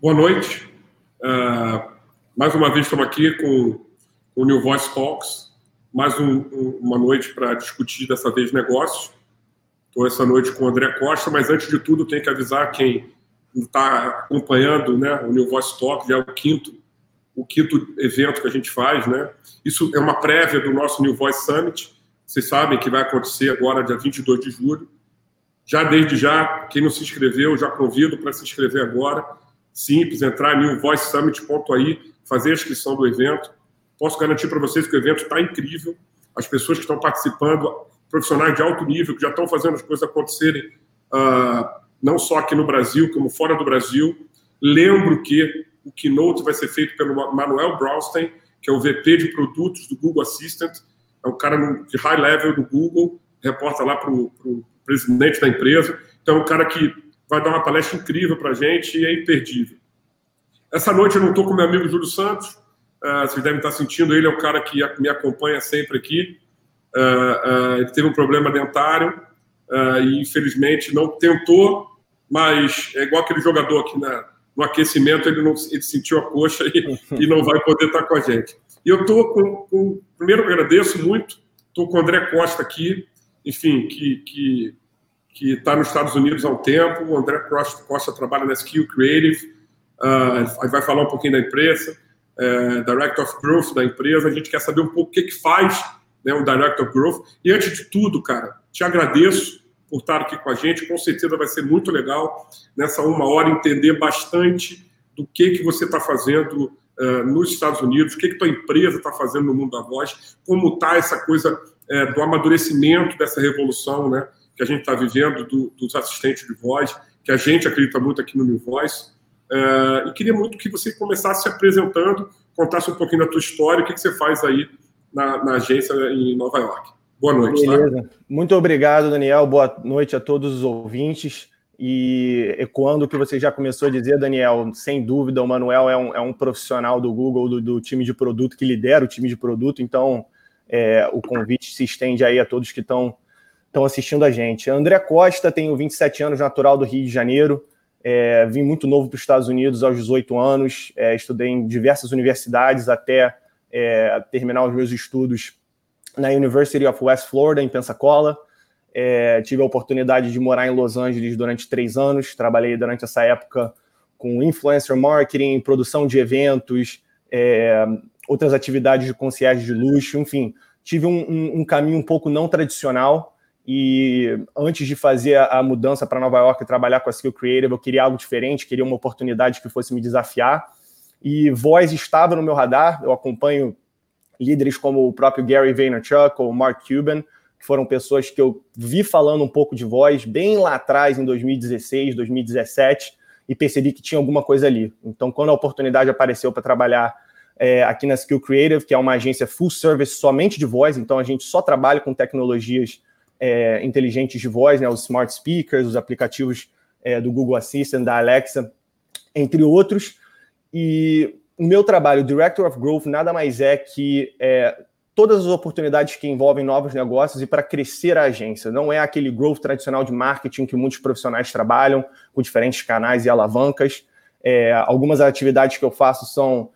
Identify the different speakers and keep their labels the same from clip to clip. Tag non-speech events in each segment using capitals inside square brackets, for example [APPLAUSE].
Speaker 1: Boa noite. Uh, mais uma vez estamos aqui com, o New Voice Talks. Mais um, um, uma noite para discutir dessa vez negócios. Estou essa noite com o André Costa, mas antes de tudo tenho que avisar quem está acompanhando né, o New Voice Talks, já é o quinto, o quinto evento que a gente faz. Né? Isso é uma prévia do nosso New Voice Summit. Vocês sabem que vai acontecer agora, dia 22 de julho. Já desde já, quem não se inscreveu, já convido para se inscrever agora simples, entrar em voicesummit.ai, fazer a inscrição do evento. Posso garantir para vocês que o evento está incrível. As pessoas que estão participando, profissionais de alto nível, que já estão fazendo as coisas acontecerem, uh, não só aqui no Brasil, como fora do Brasil. Lembro que o keynote vai ser feito pelo Manuel Brownstein, que é o VP de produtos do Google Assistant, é um cara de high level do Google, reporta lá para o presidente da empresa. Então, é um cara que vai dar uma palestra incrível para a gente e é imperdível. Essa noite eu não estou com meu amigo Júlio Santos, uh, vocês devem estar sentindo, ele é o cara que me acompanha sempre aqui. Uh, uh, ele teve um problema dentário e infelizmente não tentou, mas é igual aquele jogador que na, no aquecimento ele, não, ele sentiu a coxa e, [LAUGHS] e não vai poder estar com a gente. E eu estou com, com, Primeiro, agradeço muito, estou com o André Costa aqui, enfim, que, que que está nos Estados Unidos há um tempo. O André Costa, trabalha na Skill Creative, uh, vai falar um pouquinho da empresa, uh, Director of Growth da empresa. A gente quer saber um pouco o que, que faz né, um Director of Growth. E antes de tudo, cara, te agradeço por estar aqui com a gente. Com certeza vai ser muito legal nessa uma hora entender bastante do que, que você está fazendo uh, nos Estados Unidos, o que, que tua empresa está fazendo no mundo da voz, como está essa coisa uh, do amadurecimento dessa revolução, né? Que a gente está vivendo do, dos assistentes de voz, que a gente acredita muito aqui no New Voice. Uh, e queria muito que você começasse se apresentando, contasse um pouquinho da tua história, o que, que você faz aí na, na, agência em Nova York. Boa noite.
Speaker 2: Tá? Beleza. Tá? Muito obrigado, Daniel. Boa noite a todos os ouvintes. E ecoando o que você já começou a dizer, Daniel, sem dúvida, o Manuel é um, é um profissional do Google, do, do, time de produto, que lidera o time de produto, então é, o convite se estende aí a todos que estão estão assistindo a gente. André Costa, tenho 27 anos, natural do Rio de Janeiro. É, vim muito novo para os Estados Unidos aos 18 anos. É, estudei em diversas universidades até é, terminar os meus estudos na University of West Florida, em Pensacola. É, tive a oportunidade de morar em Los Angeles durante três anos. Trabalhei durante essa época com influencer marketing, produção de eventos, é, outras atividades de concierge de luxo, enfim. Tive um, um, um caminho um pouco não tradicional, e antes de fazer a mudança para Nova York e trabalhar com a Skill Creative, eu queria algo diferente, queria uma oportunidade que fosse me desafiar. E voz estava no meu radar. Eu acompanho líderes como o próprio Gary Vaynerchuk ou Mark Cuban, que foram pessoas que eu vi falando um pouco de voz bem lá atrás, em 2016, 2017, e percebi que tinha alguma coisa ali. Então, quando a oportunidade apareceu para trabalhar é, aqui na Skill Creative, que é uma agência full service somente de voz, então a gente só trabalha com tecnologias é, inteligentes de voz, né, os smart speakers, os aplicativos é, do Google Assistant, da Alexa, entre outros. E o meu trabalho, Director of Growth, nada mais é que é, todas as oportunidades que envolvem novos negócios e para crescer a agência. Não é aquele growth tradicional de marketing que muitos profissionais trabalham, com diferentes canais e alavancas. É, algumas atividades que eu faço são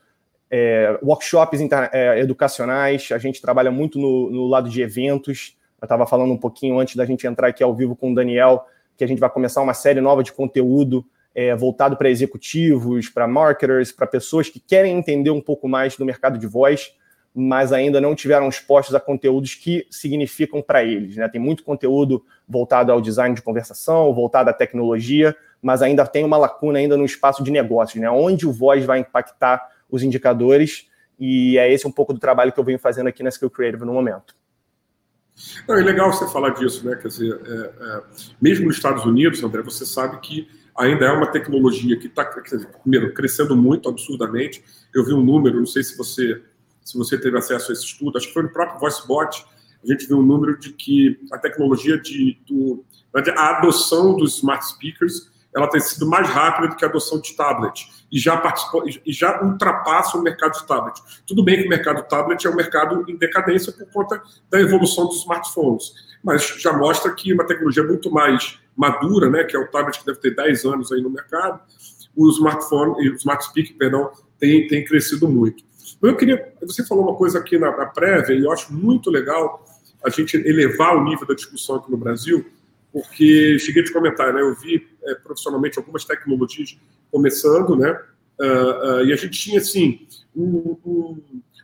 Speaker 2: é, workshops é, educacionais, a gente trabalha muito no, no lado de eventos, eu estava falando um pouquinho antes da gente entrar aqui ao vivo com o Daniel, que a gente vai começar uma série nova de conteúdo é, voltado para executivos, para marketers, para pessoas que querem entender um pouco mais do mercado de voz, mas ainda não tiveram expostos a conteúdos que significam para eles. Né? Tem muito conteúdo voltado ao design de conversação, voltado à tecnologia, mas ainda tem uma lacuna ainda no espaço de negócios, né? onde o voz vai impactar os indicadores, e é esse um pouco do trabalho que eu venho fazendo aqui na Skill Creative no momento.
Speaker 1: Não, é legal você falar disso, né? Quer dizer, é, é, mesmo nos Estados Unidos, André, você sabe que ainda é uma tecnologia que está, primeiro, crescendo muito absurdamente. Eu vi um número, não sei se você se você teve acesso a esse estudo, acho que foi no próprio VoiceBot, a gente viu um número de que a tecnologia de do, a adoção dos smart speakers ela tem sido mais rápida do que a adoção de tablet e já participou e já ultrapassa o mercado de tablet. Tudo bem que o mercado de tablet é um mercado em decadência por conta da evolução dos smartphones, mas já mostra que uma tecnologia muito mais madura, né, que é o tablet que deve ter 10 anos aí no mercado, o smartphone, o smart speak, perdão, tem, tem crescido muito. Eu queria, você falou uma coisa aqui na, na prévia, e eu acho muito legal a gente elevar o nível da discussão aqui no Brasil, porque cheguei a te comentar, né? Eu vi é, profissionalmente algumas tecnologias começando, né? Uh, uh, e a gente tinha assim um, um,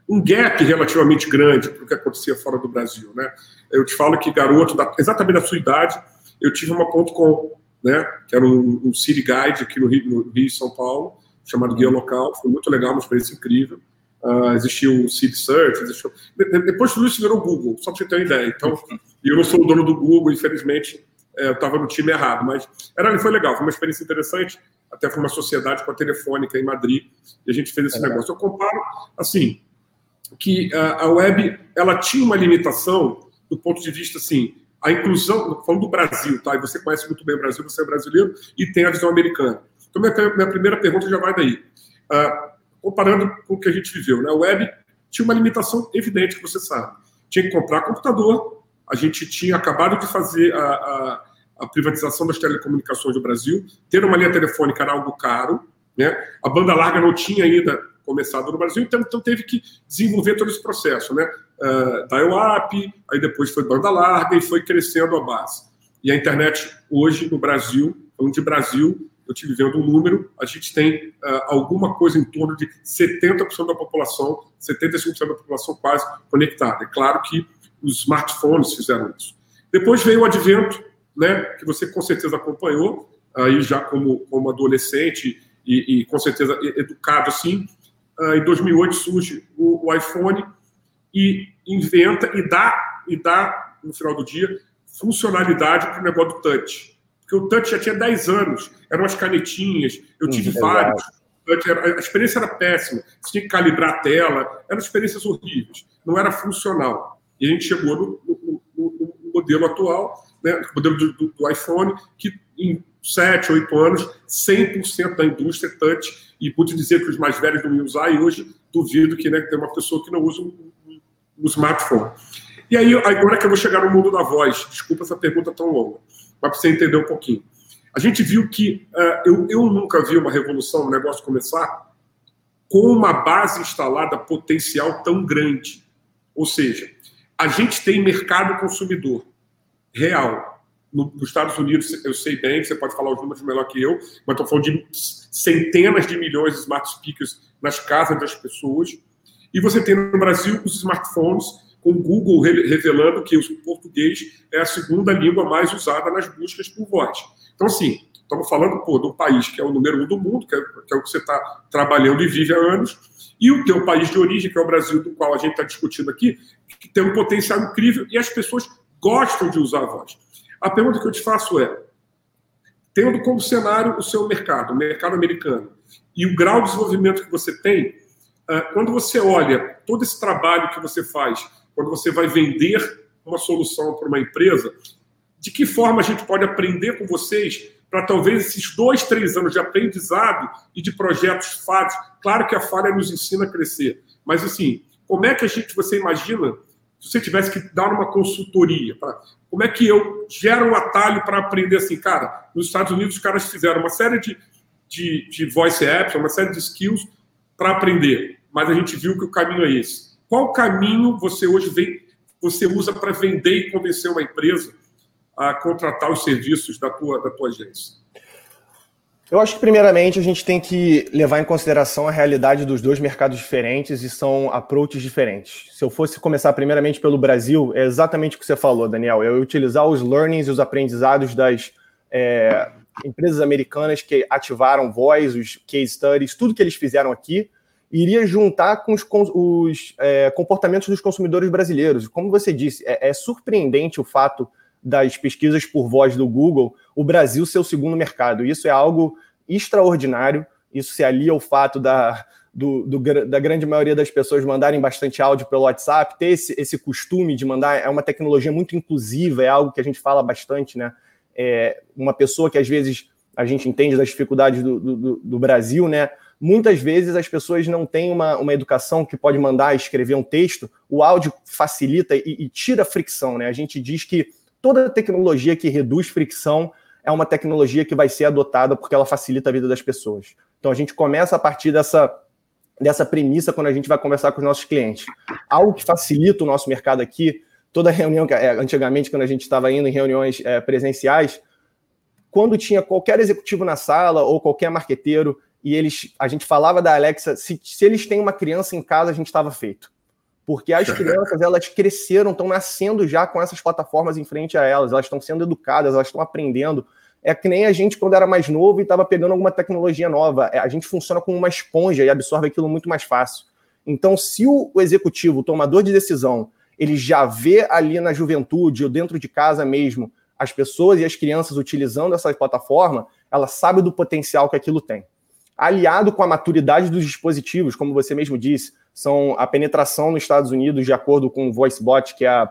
Speaker 1: um gap relativamente grande para o que acontecia fora do Brasil, né? Eu te falo que garoto da, exatamente da sua idade, eu tive uma ponto com, né? Que era um, um city guide aqui no Rio, no Rio e São Paulo, chamado Guia Local, foi muito legal, uma experiência incrível. Uh, existiu o Seed Search, existiu... depois tudo isso virou Google, só para você ter uma ideia. Então, eu não sou o dono do Google, infelizmente, eu estava no time errado, mas era, foi legal, foi uma experiência interessante, até foi uma sociedade com a Telefônica em Madrid, e a gente fez esse é negócio. Eu comparo, assim, que a, a web, ela tinha uma limitação do ponto de vista, assim, a inclusão, falando do Brasil, tá? E você conhece muito bem o Brasil, você é brasileiro e tem a visão americana. Então, minha, minha primeira pergunta já vai daí. Uh, comparando com o que a gente viveu, né? A web tinha uma limitação evidente, que você sabe. Tinha que comprar computador, a gente tinha acabado de fazer a, a, a privatização das telecomunicações do Brasil, ter uma linha telefônica era algo caro, né? A banda larga não tinha ainda começado no Brasil, então, então teve que desenvolver todo esse processo, né? Uh, dial-up, aí depois foi banda larga e foi crescendo a base. E a internet hoje no Brasil, falando de Brasil, eu estive vendo um número, a gente tem uh, alguma coisa em torno de 70% da população, 75% da população quase conectada. É claro que os smartphones fizeram isso. Depois veio o advento, né, que você com certeza acompanhou, aí já como, como adolescente e, e com certeza educado assim. Uh, em 2008 surge o, o iPhone e inventa e dá, e dá, no final do dia, funcionalidade para o negócio do touch porque o touch já tinha 10 anos, eram as canetinhas, eu tive hum, vários. a experiência era péssima, você tinha que calibrar a tela, eram experiências horríveis, não era funcional. E a gente chegou no, no, no, no modelo atual, né, modelo do, do, do, iPhone, que em 7, 8 anos, 100% da indústria é touch, e pude dizer que os mais velhos não iam usar, e hoje duvido que né, tem uma pessoa que não usa um, um, um smartphone. E aí, agora que eu vou chegar no mundo da voz, desculpa essa pergunta tão longa mas para você entender um pouquinho. A gente viu que uh, eu, eu nunca vi uma revolução, um negócio começar com uma base instalada potencial tão grande. Ou seja, a gente tem mercado consumidor real. No, nos Estados Unidos, eu sei bem, você pode falar os números melhor que eu, mas estou falando de centenas de milhões de smart speakers nas casas das pessoas. E você tem no Brasil os smartphones com o Google revelando que o português é a segunda língua mais usada nas buscas por voz. Então, assim, estamos falando pô, do país que é o número um do mundo, que é, que é o que você está trabalhando e vive há anos, e o teu país de origem, que é o Brasil, do qual a gente está discutindo aqui, que tem um potencial incrível e as pessoas gostam de usar a voz. A pergunta que eu te faço é, tendo como cenário o seu mercado, o mercado americano, e o grau de desenvolvimento que você tem, ah, quando você olha todo esse trabalho que você faz quando você vai vender uma solução para uma empresa, de que forma a gente pode aprender com vocês para talvez esses dois, três anos de aprendizado e de projetos falhos. Claro que a falha nos ensina a crescer, mas assim, como é que a gente, você imagina, se você tivesse que dar uma consultoria, pra, como é que eu gero um atalho para aprender assim, cara, nos Estados Unidos os caras fizeram uma série de, de, de voice apps, uma série de skills para aprender, mas a gente viu que o caminho é esse. Qual caminho você hoje vem, você usa para vender e convencer uma empresa a contratar os serviços da tua, da tua agência?
Speaker 2: Eu acho que, primeiramente, a gente tem que levar em consideração a realidade dos dois mercados diferentes e são approaches diferentes. Se eu fosse começar, primeiramente, pelo Brasil, é exatamente o que você falou, Daniel. É utilizar os learnings e os aprendizados das é, empresas americanas que ativaram voz, os case studies, tudo que eles fizeram aqui, iria juntar com os, os é, comportamentos dos consumidores brasileiros. Como você disse, é, é, surpreendente o fato das pesquisas por voz do Google, o Brasil ser o segundo mercado. Isso é algo extraordinário. Isso se alia ao fato da, do, do, da grande maioria das pessoas mandarem bastante áudio pelo WhatsApp, ter esse, esse costume de mandar. É uma tecnologia muito inclusiva, é algo que a gente fala bastante, né? É uma pessoa que às vezes a gente entende das dificuldades do, do, do Brasil, né? muitas vezes as pessoas não têm uma, uma educação que pode mandar escrever um texto, o áudio facilita e, e tira fricção, né? A gente diz que toda tecnologia que reduz fricção é uma tecnologia que vai ser adotada porque ela facilita a vida das pessoas. Então a gente começa a partir dessa, dessa premissa quando a gente vai conversar com os nossos clientes. Algo que facilita o nosso mercado aqui, toda reunião, é, antigamente, quando a gente estava indo em reuniões é, presenciais, quando tinha qualquer executivo na sala ou qualquer marqueteiro e eles, a gente falava da Alexa, se, se eles têm uma criança em casa, a gente estava feito. Porque as crianças, elas cresceram, estão nascendo já com essas plataformas em frente a elas, elas estão sendo educadas, elas estão aprendendo. É que nem a gente quando era mais novo e estava pegando alguma tecnologia nova. É, a gente funciona como uma esponja e absorve aquilo muito mais fácil. Então, se o, o executivo, o tomador de decisão, ele já vê ali na juventude ou dentro de casa mesmo as pessoas e as crianças utilizando essa plataforma, ela sabe do potencial que aquilo tem. Aliado com a maturidade dos dispositivos, como você mesmo disse, são a penetração nos Estados Unidos, de acordo com o VoiceBot, que é, a,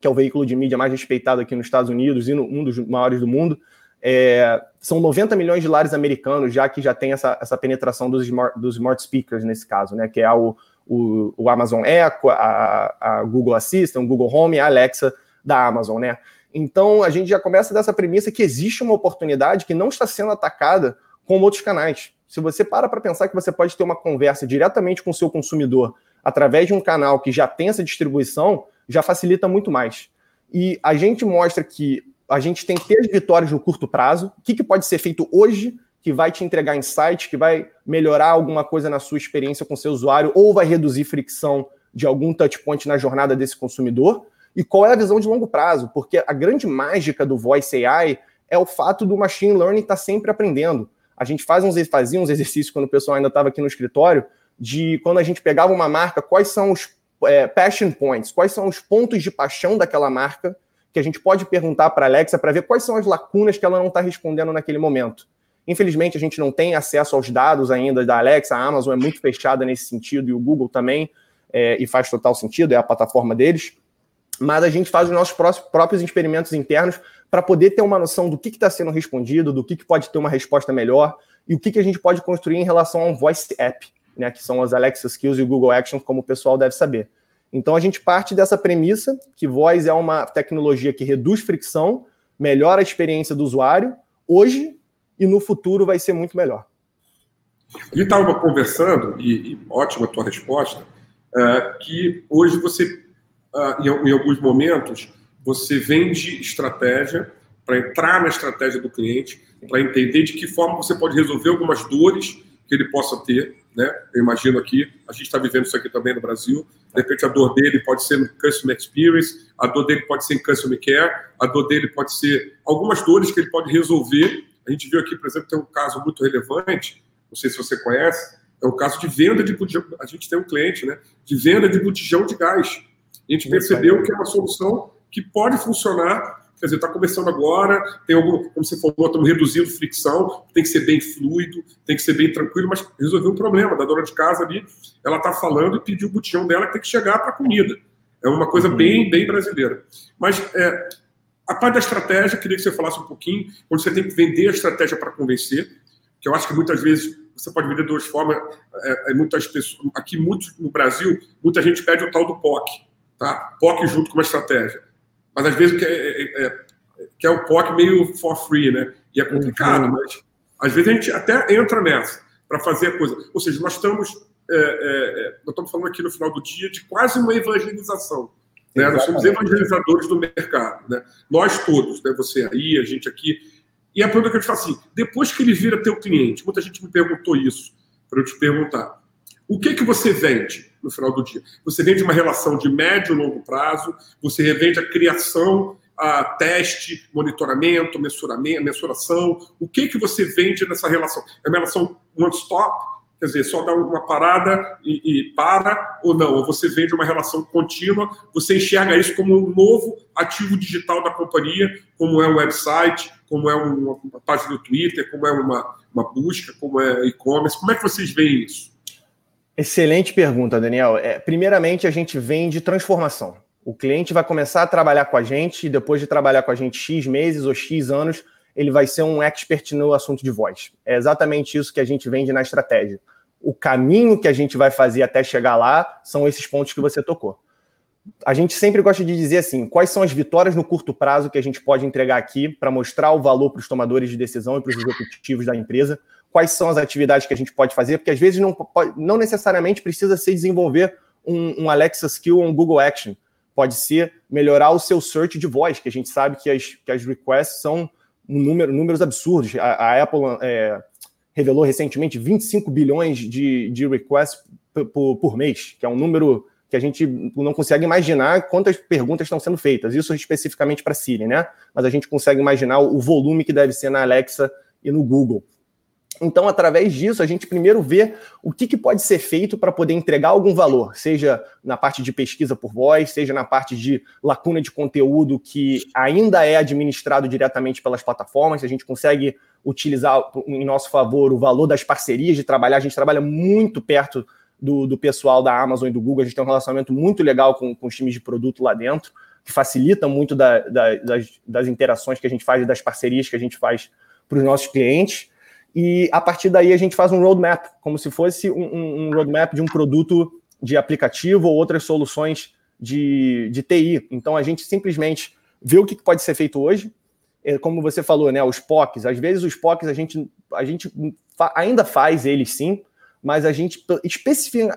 Speaker 2: que é o veículo de mídia mais respeitado aqui nos Estados Unidos e no, um dos maiores do mundo. É, são 90 milhões de lares americanos já que já tem essa, essa penetração dos smart, dos smart speakers nesse caso, né? Que é o, o, o Amazon Echo, a, a Google Assistant, o Google Home e a Alexa da Amazon, né? Então a gente já começa dessa premissa que existe uma oportunidade que não está sendo atacada com outros canais. Se você para para pensar que você pode ter uma conversa diretamente com o seu consumidor através de um canal que já tem essa distribuição, já facilita muito mais. E a gente mostra que a gente tem que ter as vitórias no curto prazo. O que, que pode ser feito hoje que vai te entregar insight, que vai melhorar alguma coisa na sua experiência com seu usuário ou vai reduzir fricção de algum touchpoint na jornada desse consumidor e qual é a visão de longo prazo, porque a grande mágica do Voice AI é o fato do machine learning estar tá sempre aprendendo. A gente faz uns, fazia uns exercícios quando o pessoal ainda estava aqui no escritório, de quando a gente pegava uma marca, quais são os é, passion points, quais são os pontos de paixão daquela marca, que a gente pode perguntar para a Alexa para ver quais são as lacunas que ela não está respondendo naquele momento. Infelizmente, a gente não tem acesso aos dados ainda da Alexa, a Amazon é muito fechada nesse sentido e o Google também, é, e faz total sentido, é a plataforma deles mas a gente faz os nossos próprios experimentos internos para poder ter uma noção do que está sendo respondido, do que, que pode ter uma resposta melhor e o que, que a gente pode construir em relação ao Voice App, né, que são as Alexa Skills e o Google Actions, como o pessoal deve saber. Então a gente parte dessa premissa que voz é uma tecnologia que reduz fricção, melhora a experiência do usuário, hoje e no futuro vai ser muito melhor.
Speaker 1: E estava conversando, e, e, ótima a tua resposta, é, que hoje você em, em alguns momentos, você vende estratégia para entrar na estratégia do cliente, para entender de que forma você pode resolver algumas dores que ele possa ter, né? Eu imagino aqui, a gente está vivendo isso aqui também no Brasil. De repente, a dor dele pode ser no Customer Experience, a dor dele pode ser em Customer Care, a dor dele pode ser algumas dores que ele pode resolver. A gente viu aqui, por exemplo, tem um caso muito relevante, não sei se você conhece, é o caso de venda de botijão. A gente tem um cliente, né? De venda de botijão de gás. A gente percebeu que é uma solução que pode funcionar. Quer dizer, está começando agora, tem algum, como você falou, estamos reduzindo fricção, tem que ser bem fluido, tem que ser bem tranquilo, mas resolveu um problema da dona de casa ali. Ela está falando e pediu o botijão dela que tem que chegar para a comida. É uma coisa bem, bem brasileira. Mas é, a parte da estratégia, queria que você falasse um pouquinho, quando você tem que vender a estratégia para convencer, que eu acho que muitas vezes você pode vender de duas formas. É, é, muitas pessoas, aqui muito no Brasil, muita gente pede o tal do POC, tá? POC junto com uma estratégia. Mas às vezes que é, é, é, que é o POC meio for free, né? E é complicado, uhum. mas às vezes a gente até entra nessa para fazer a coisa. Ou seja, nós estamos, é, é, é, nós estamos falando aqui no final do dia de quase uma evangelização. Né? Nós somos evangelizadores do mercado. Né? Nós todos, né? você aí, a gente aqui. E a pergunta que eu te faço assim: depois que ele vira teu cliente, muita gente me perguntou isso, para eu te perguntar. O que que você vende no final do dia? Você vende uma relação de médio e longo prazo, você revende a criação, a teste, monitoramento, mensuramento, mensuração. O que que você vende nessa relação? É uma relação one-stop? Quer dizer, só dá uma parada e, e, para, ou não? Ou você vende uma relação contínua, você enxerga isso como um novo ativo digital da companhia, como é um website, como é uma, uma página do Twitter, como é uma, uma busca, como é e-commerce. Como é que vocês veem isso?
Speaker 2: Excelente pergunta, Daniel. É, primeiramente, a gente vende transformação. O cliente vai começar a trabalhar com a gente e depois de trabalhar com a gente X meses ou X anos, ele vai ser um expert no assunto de voz. É exatamente isso que a gente vende na estratégia. O caminho que a gente vai fazer até chegar lá são esses pontos que você tocou. A gente sempre gosta de dizer assim: quais são as vitórias no curto prazo que a gente pode entregar aqui para mostrar o valor para os tomadores de decisão e para os executivos da empresa? Quais são as atividades que a gente pode fazer? Porque às vezes não, não necessariamente precisa ser desenvolver um, um Alexa Skill ou um Google Action. Pode ser melhorar o seu search de voz, que a gente sabe que as, que as requests são um número, números absurdos. A, a Apple é, revelou recentemente 25 bilhões de, de requests por, por mês, que é um número que a gente não consegue imaginar quantas perguntas estão sendo feitas, isso especificamente para Siri, né? Mas a gente consegue imaginar o volume que deve ser na Alexa e no Google. Então, através disso, a gente primeiro vê o que, que pode ser feito para poder entregar algum valor, seja na parte de pesquisa por voz, seja na parte de lacuna de conteúdo que ainda é administrado diretamente pelas plataformas, a gente consegue utilizar em nosso favor o valor das parcerias de trabalhar, a gente trabalha muito perto do, do pessoal da Amazon e do Google. A gente tem um relacionamento muito legal com, com os times de produto lá dentro, que facilita muito da, da, das, das interações que a gente faz e das parcerias que a gente faz para os nossos clientes. E a partir daí a gente faz um roadmap, como se fosse um, um roadmap de um produto de aplicativo ou outras soluções de, de TI. Então a gente simplesmente vê o que pode ser feito hoje. É, como você falou, né? Os POCs, às vezes os POCs a gente, a gente ainda faz eles sim, mas a gente,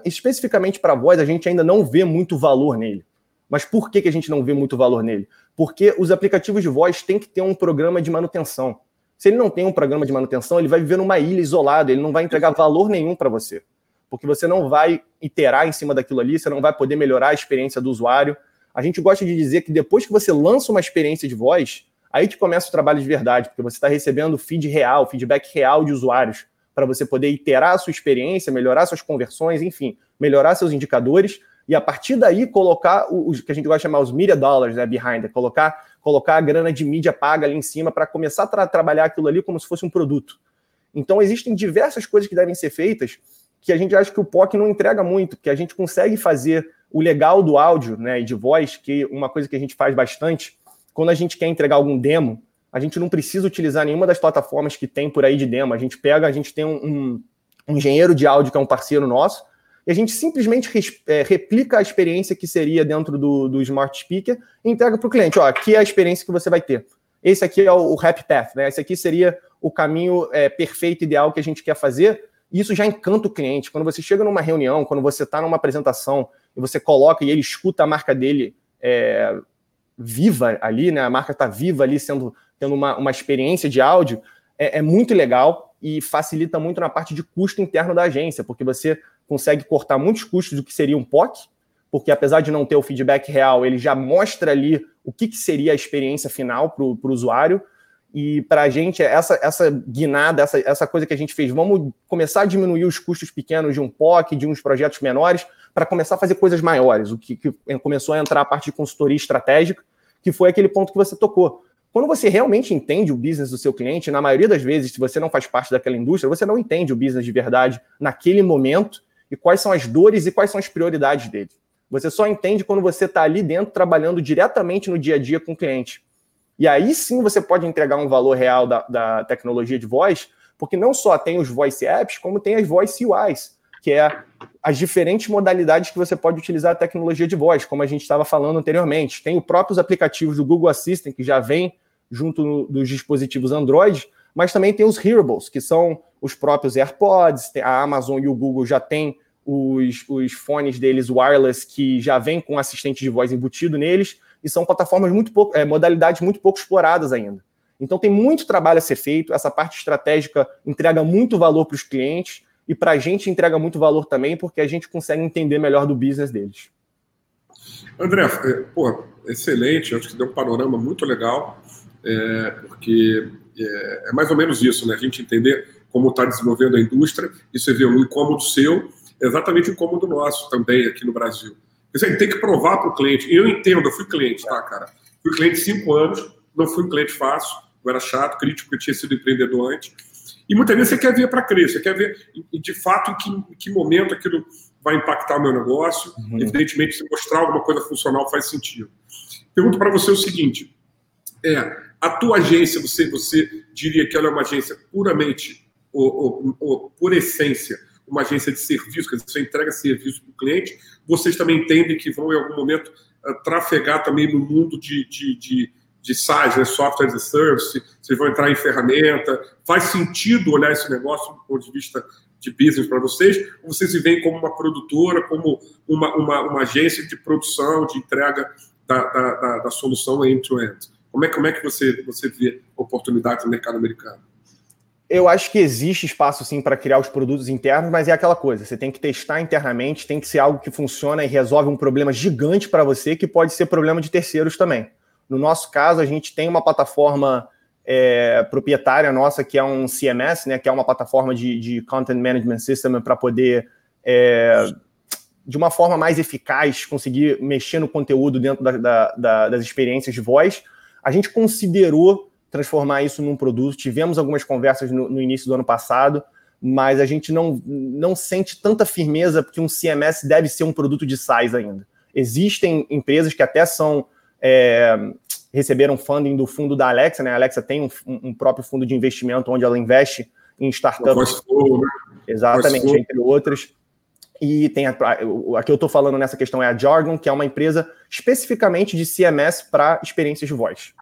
Speaker 2: especificamente para voz, a gente ainda não vê muito valor nele. Mas por que, que a gente não vê muito valor nele? Porque os aplicativos de voz têm que ter um programa de manutenção. Se ele não tem um programa de manutenção, ele vai viver numa ilha isolada, ele não vai entregar valor nenhum para você. Porque você não vai iterar em cima daquilo ali, você não vai poder melhorar a experiência do usuário. A gente gosta de dizer que depois que você lança uma experiência de voz, aí que começa o trabalho de verdade, porque você está recebendo feed real, feedback real de usuários para você poder iterar a sua experiência, melhorar suas conversões, enfim, melhorar seus indicadores e a partir daí colocar o, que a gente gosta de chamar os media dollars, né, behind, colocar, colocar a grana de mídia paga ali em cima para começar a tra trabalhar aquilo ali como se fosse um produto. Então existem diversas coisas que devem ser feitas que a gente acha que o POC não entrega muito, que a gente consegue fazer o legal do áudio né, e de voz, que uma coisa que a gente faz bastante, quando a gente quer entregar algum demo, a gente não precisa utilizar nenhuma das plataformas que tem por aí de demo. A gente pega, a gente tem um, um, um engenheiro de áudio que é um parceiro nosso, e a gente simplesmente res, é, replica a experiência que seria dentro do, do Smart Speaker e entrega para o cliente. Ó, aqui é a experiência que você vai ter. Esse aqui é o, o Happy Path, né? Esse aqui seria o caminho é, perfeito, ideal que a gente quer fazer. E isso já encanta o cliente. Quando você chega numa reunião, quando você está numa apresentação e você coloca e ele escuta a marca dele é, viva ali, né? A marca está viva ali, sendo tendo uma, uma experiência de áudio, é, é, muito legal e facilita muito na parte de custo interno da agência, porque você consegue cortar muitos custos do que seria um POC, porque apesar de não ter o feedback real, ele já mostra ali o que, que seria a experiência final para o usuário. E para a gente, essa, essa guinada, essa, essa coisa que a gente fez, vamos começar a diminuir os custos pequenos de um POC, de uns projetos menores, para começar a fazer coisas maiores. O que, que começou a entrar a parte de consultoria estratégica, que foi aquele ponto que você tocou. Quando você realmente entende o business do seu cliente, na maioria das vezes, se você não faz parte daquela indústria, você não entende o business de verdade naquele momento e quais são as dores e quais são as prioridades dele. Você só entende quando você está ali dentro trabalhando diretamente no dia a dia com o cliente. E aí sim você pode entregar um valor real da, da tecnologia de voz, porque não só tem os voice apps, como tem as voice UIs, que é as diferentes modalidades que você pode utilizar a tecnologia de voz, como a gente estava falando anteriormente. Tem os próprios aplicativos do Google Assistant, que já vem junto dos dispositivos Android, mas também tem os hearables, que são os próprios AirPods, a Amazon e o Google já têm os, os fones deles wireless que já vêm com assistente de voz embutido neles, e são plataformas muito pouco, é, modalidades muito pouco exploradas ainda. Então tem muito trabalho a ser feito, essa parte estratégica entrega muito valor para os clientes, e para a gente entrega muito valor também, porque a gente consegue entender melhor do business deles.
Speaker 1: André, é, pô, excelente, acho que deu um panorama muito legal, é, porque é, é, mais ou menos isso, né? A gente entender como está desenvolvendo a indústria, e você vê um incômodo seu, exatamente o incômodo nosso também aqui no Brasil. Você tem que provar para o cliente. Eu entendo, eu fui cliente, tá, cara? Fui cliente cinco anos, não fui um cliente fácil, eu era chato, crítico, eu tinha sido empreendedor antes. E muitas vezes você quer ver para crer, você quer ver de fato em que, em que momento aquilo vai impactar o meu negócio. Uhum. Evidentemente, se mostrar alguma coisa funcional faz sentido. Pergunto para você o seguinte: é, a tua agência, você, você diria que ela é uma agência puramente, ou, ou, ou por essência, uma agência de serviço, quer dizer, você entrega serviço para o cliente, vocês também entendem que vão, em algum momento, uh, trafegar também no mundo de, de, de, de SaaS, né? Software as a Service, vocês vão entrar em ferramenta. Faz sentido olhar esse negócio do ponto de vista de business para vocês? Ou vocês se veem como uma produtora, como uma, uma, uma agência de produção, de entrega da, da, da, da solução end-to-end? -end? Como é, como é que você, você vê oportunidades no mercado americano?
Speaker 2: Eu acho que existe espaço sim para criar os produtos internos, mas é aquela coisa: você tem que testar internamente, tem que ser algo que funciona e resolve um problema gigante para você, que pode ser problema de terceiros também. No nosso caso, a gente tem uma plataforma é, proprietária nossa, que é um CMS, né, que é uma plataforma de, de Content Management System para poder, é, de uma forma mais eficaz, conseguir mexer no conteúdo dentro da, da, da, das experiências de voz. A gente considerou transformar isso num produto. Tivemos algumas conversas no, no, início do ano passado, mas a gente não, não sente tanta firmeza porque um CMS deve ser um produto de size ainda. Existem empresas que até são é, receberam funding do fundo da Alexa, né? A Alexa tem um, um próprio fundo de investimento onde ela investe em startups. Né? Exatamente, entre outras. E tem a, a que eu estou falando nessa questão é a Jargon, que é uma empresa especificamente de CMS para experiências de voz.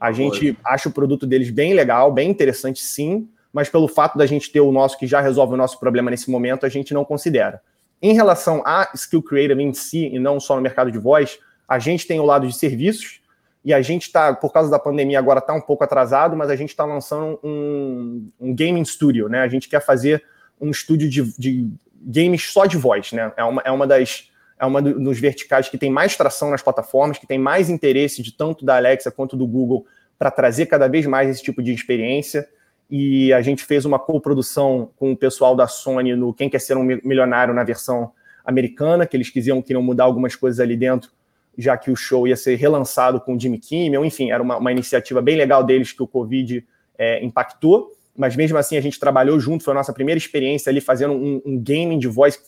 Speaker 2: A gente acha o produto deles bem legal, bem interessante, sim, mas pelo fato da gente ter o nosso que já resolve o nosso problema nesse momento, a gente não considera. Em relação a Skill Creative em si, e não só no mercado de voz, a gente tem o lado de serviços, e a gente está, por causa da pandemia, agora está um pouco atrasado, mas a gente está lançando um, um, gaming studio, né? A gente quer fazer um estúdio de, de games só de voz, né? É uma, é uma das é uma dos verticais que tem mais tração nas plataformas, que tem mais interesse de tanto da Alexa quanto do Google para trazer cada vez mais esse tipo de experiência. E a gente fez uma coprodução com o pessoal da Sony no Quem Quer Ser um Milionário na versão americana, que eles quisiam, queriam mudar algumas coisas ali dentro, já que o show ia ser relançado com o Jimmy Kimmel. Enfim, era uma, uma iniciativa bem legal deles que o Covid é, impactou. Mas mesmo assim, a gente trabalhou junto, foi a nossa primeira experiência ali fazendo um, um gaming de voz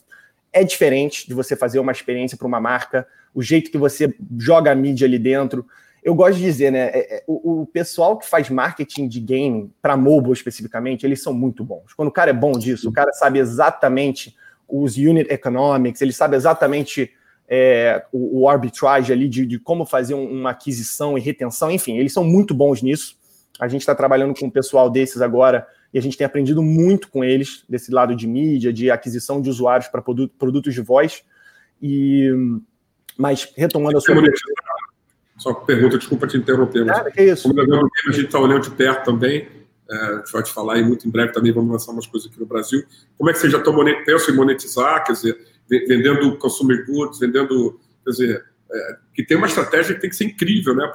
Speaker 2: é diferente de você fazer uma experiência para uma marca, o jeito que você joga a mídia ali dentro. Eu gosto de dizer, né? É, é, o, o pessoal que faz marketing de game para mobile especificamente, eles são muito bons. Quando o cara é bom disso, o cara sabe exatamente os unit economics, ele sabe exatamente é, o, o, arbitrage ali de, de como fazer um, uma aquisição e retenção, enfim, eles são muito bons nisso. A gente está trabalhando com um pessoal desses agora e a gente tem aprendido muito com eles, desse lado de mídia, de aquisição de usuários para produtos de voz. E Mas retomando a sua.
Speaker 1: Só pergunta, desculpa te interromper. Mas
Speaker 2: ah, que isso. Como
Speaker 1: a gente está olhando de perto também, é, a gente vai te falar e muito em breve também vamos lançar umas coisas aqui no Brasil. Como é que vocês já estão pensam em monetizar, quer dizer, vendendo consumer goods, vendendo, quer dizer, é, que tem uma estratégia que tem que ser incrível, né?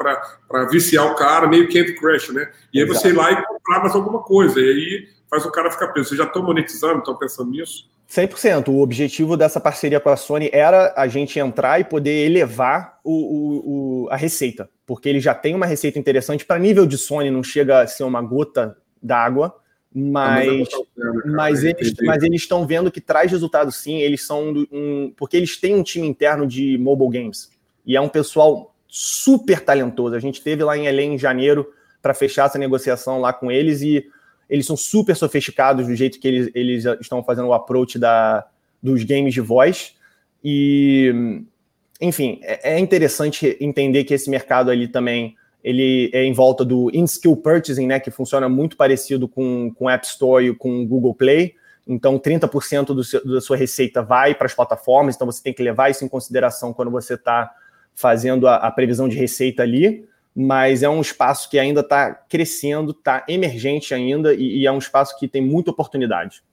Speaker 1: Para viciar o cara, meio Candy Crush, né? E aí você ir lá e comprar mais alguma coisa. E aí faz o cara ficar preso. Vocês já estão monetizando, estão pensando nisso?
Speaker 2: 100%. O objetivo dessa parceria com a Sony era a gente entrar e poder elevar o, o, o a receita, porque ele já tem uma receita interessante. Para nível de Sony, não chega a ser uma gota d'água, mas, mas, eles, mas eles estão vendo que traz resultado sim. Eles são um, porque eles têm um time interno de mobile games e é um pessoal super talentoso. A gente teve lá em LA em janeiro para fechar essa negociação lá com eles e eles são super sofisticados do jeito que eles, eles estão fazendo o approach da, dos games de voz. E, enfim, é, é interessante entender que esse mercado ali também ele é em volta do in-skill purchasing, né, que funciona muito parecido com, com App Store e com Google Play. Então, 30% do seu, da sua receita vai para as plataformas, então você tem que levar isso em consideração quando você está fazendo a, a, previsão de receita ali, mas é um espaço que ainda está crescendo, está emergente ainda e, e, é um espaço que tem muita oportunidade.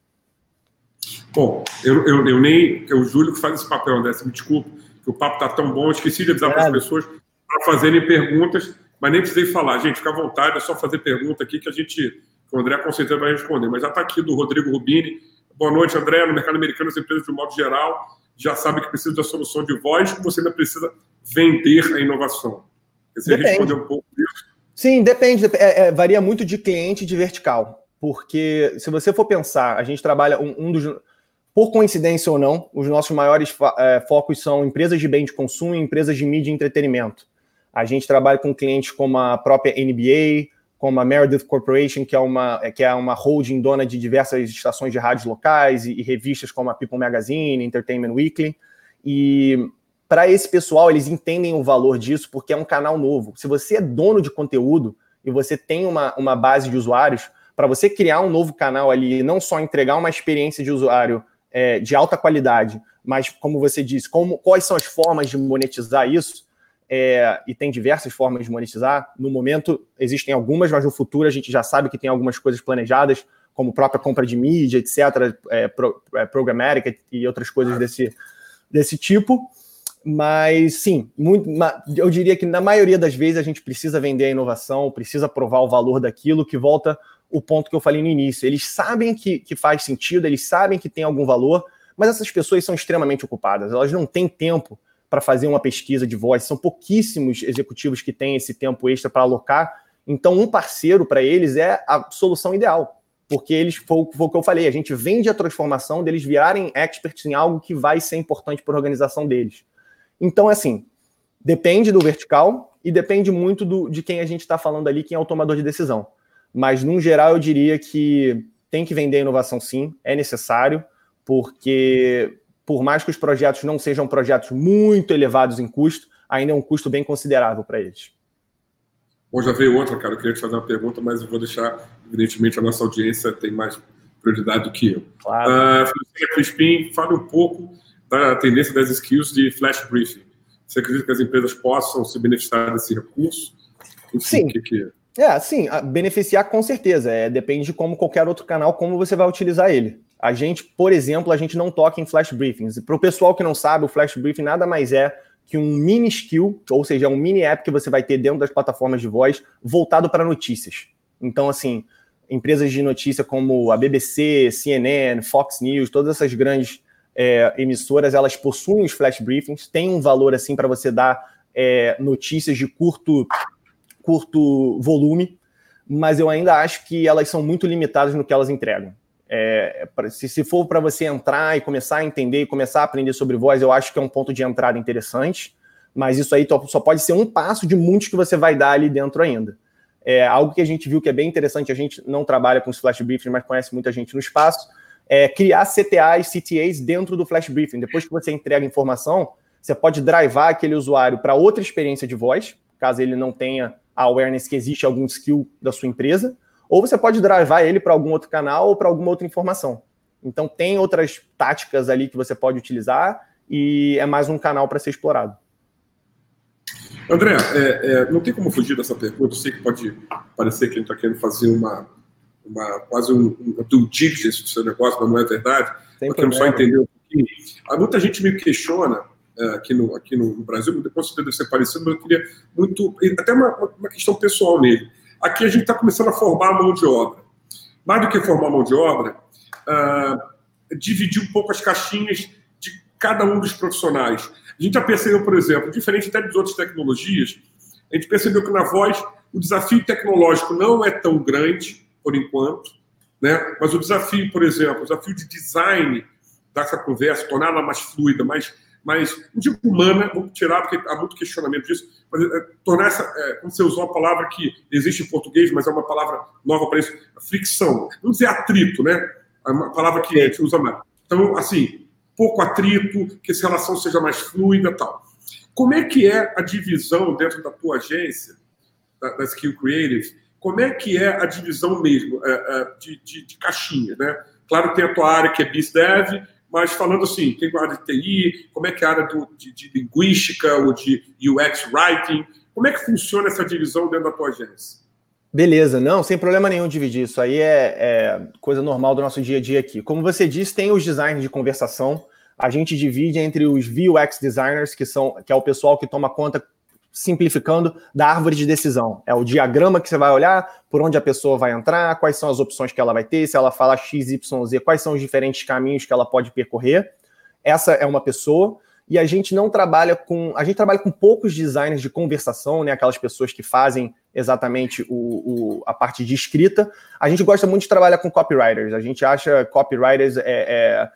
Speaker 1: Bom, eu, eu, eu nem. É o Júlio que faz esse papel, André, me desculpe, que o papo está tão bom, esqueci de avisar para as pessoas para fazerem perguntas, mas nem precisei falar. Gente, fica à vontade, é só fazer pergunta aqui que a gente, que o André com certeza vai responder. Mas já está aqui do Rodrigo Rubini. Boa noite, André. No mercado americano, as empresas, de modo geral, já sabem que precisam da solução de voz, você ainda precisa vender a inovação? Você depende. responder um pouco disso?
Speaker 2: Sim, depende. É, é, varia muito de cliente e de vertical. Porque se você for pensar, a gente trabalha um, um dos. Por coincidência ou não, os nossos maiores é, focos são empresas de bem de consumo e empresas de mídia e entretenimento. A gente trabalha com clientes como a própria NBA, como a Meredith Corporation, que é uma, que é uma holding dona de diversas estações de rádios locais e, e revistas como a People Magazine, Entertainment Weekly. E para esse pessoal, eles entendem o valor disso porque é um canal novo. Se você é dono de conteúdo e você tem uma, uma base de usuários, para você criar um novo canal ali, não só entregar uma experiência de usuário é, de alta qualidade, mas como você disse, como, quais são as formas de monetizar isso? É, e tem diversas formas de monetizar. No momento existem algumas, mas no futuro a gente já sabe que tem algumas coisas planejadas, como própria compra de mídia, etc., é, pro, é, programática e outras coisas desse, desse tipo. Mas sim, muito, eu diria que na maioria das vezes a gente precisa vender a inovação, precisa provar o valor daquilo, que volta o ponto que eu falei no início. Eles sabem que, que faz sentido, eles sabem que tem algum valor, mas essas pessoas são extremamente ocupadas, elas não têm tempo para fazer uma pesquisa de voz, são pouquíssimos executivos que têm esse tempo extra para alocar. Então, um parceiro para eles é a solução ideal porque eles foi, foi, o que eu falei, a gente vende a transformação deles virarem experts em algo que vai ser importante para a organização deles. Então, assim, depende do vertical e depende muito do, de quem a gente está falando ali, quem é o tomador de decisão. Mas, num geral, eu diria que tem que vender inovação sim, é necessário, porque por mais que os projetos não sejam projetos muito elevados em custo, ainda é um custo bem considerável para eles.
Speaker 1: Bom, já veio outra, cara. Eu queria te fazer uma pergunta, mas eu vou deixar, evidentemente, a nossa audiência tem mais prioridade do que eu. Claro. Uh, Crispim, fale um pouco da tendência das skills de flash briefing. Você acredita que as empresas possam se beneficiar desse recurso?
Speaker 2: Enfim, Sim. Que que é? é, sim, beneficiar com certeza. É, depende de como qualquer outro canal, como você vai utilizar ele. A gente, por exemplo, a gente não toca em flash briefings. Para o pessoal que não sabe, o flash briefing nada mais é que um mini skill, ou seja, um mini app que você vai ter dentro das plataformas de voz voltado para notícias. Então, assim, empresas de notícia como a BBC, CNN, Fox News, todas essas grandes é, emissoras, elas possuem os flash briefings, tem um valor assim para você dar é, notícias de curto, curto volume, mas eu ainda acho que elas são muito limitadas no que elas entregam. É, se, se for para você entrar e começar a entender e começar a aprender sobre voz, eu acho que é um ponto de entrada interessante, mas isso aí só pode ser um passo de muitos que você vai dar ali dentro ainda. É algo que a gente viu que é bem interessante, a gente não trabalha com os flash briefings, mas conhece muita gente no espaço, é, criar CTAs, CTAs dentro do Flash Briefing. Depois que você entrega informação, você pode drivar aquele usuário para outra experiência de voz, caso ele não tenha a awareness que existe algum skill da sua empresa, ou você pode drivar ele para algum outro canal ou para alguma outra informação. Então tem outras táticas ali que você pode utilizar e é mais um canal para ser explorado.
Speaker 1: André, é, é, não tem como fugir dessa pergunta. Eu sei que pode parecer que a gente está querendo fazer uma, uma, quase um, um due diligence do seu negócio, mas não é verdade. Tem queremos só entender um pouquinho. Há muita gente me questiona é, aqui, no, aqui no Brasil, depois você deve ser parecido, mas eu queria muito, até uma, uma questão pessoal nele. Aqui a gente está começando a formar a mão de obra. Mais do que formar a mão de obra, uh, dividir um pouco as caixinhas de cada um dos profissionais. A gente já percebeu, por exemplo, diferente até de outras tecnologias, a gente percebeu que na voz o desafio tecnológico não é tão grande, por enquanto, né? mas o desafio, por exemplo, o desafio de design dessa conversa, torná-la mais fluida, mais, mais, não digo humana, vou tirar porque há muito questionamento disso, mas é, tornar essa, é, como você usou a palavra que existe em português, mas é uma palavra nova para isso, fricção, vamos dizer atrito, né? É uma palavra que a gente usa mais. Então, assim, pouco atrito, que essa relação seja mais fluida tal. Como é que é a divisão dentro da tua agência, da, da Skill Creative, como é que é a divisão mesmo é, é, de, de, de caixinha, né? Claro, tem a tua área que é BizDev, mas falando assim, tem a área de TI, como é que é a área do, de, de, linguística ou de UX Writing, como é que funciona essa divisão dentro da tua agência?
Speaker 2: Beleza, não, sem problema nenhum dividir, isso aí é, é coisa normal do nosso dia a dia aqui. Como você disse, tem os designers de conversação, a gente divide entre os VUX designers, que são que é o pessoal que toma conta simplificando, da árvore de decisão. É o diagrama que você vai olhar, por onde a pessoa vai entrar, quais são as opções que ela vai ter, se ela fala X, Y, Z, quais são os diferentes caminhos que ela pode percorrer. Essa é uma pessoa. E a gente não trabalha com. A gente trabalha com poucos designers de conversação, né? Aquelas pessoas que fazem exatamente o, o, a parte de escrita. A gente gosta muito de trabalhar com copywriters. A gente acha copywriters é, é,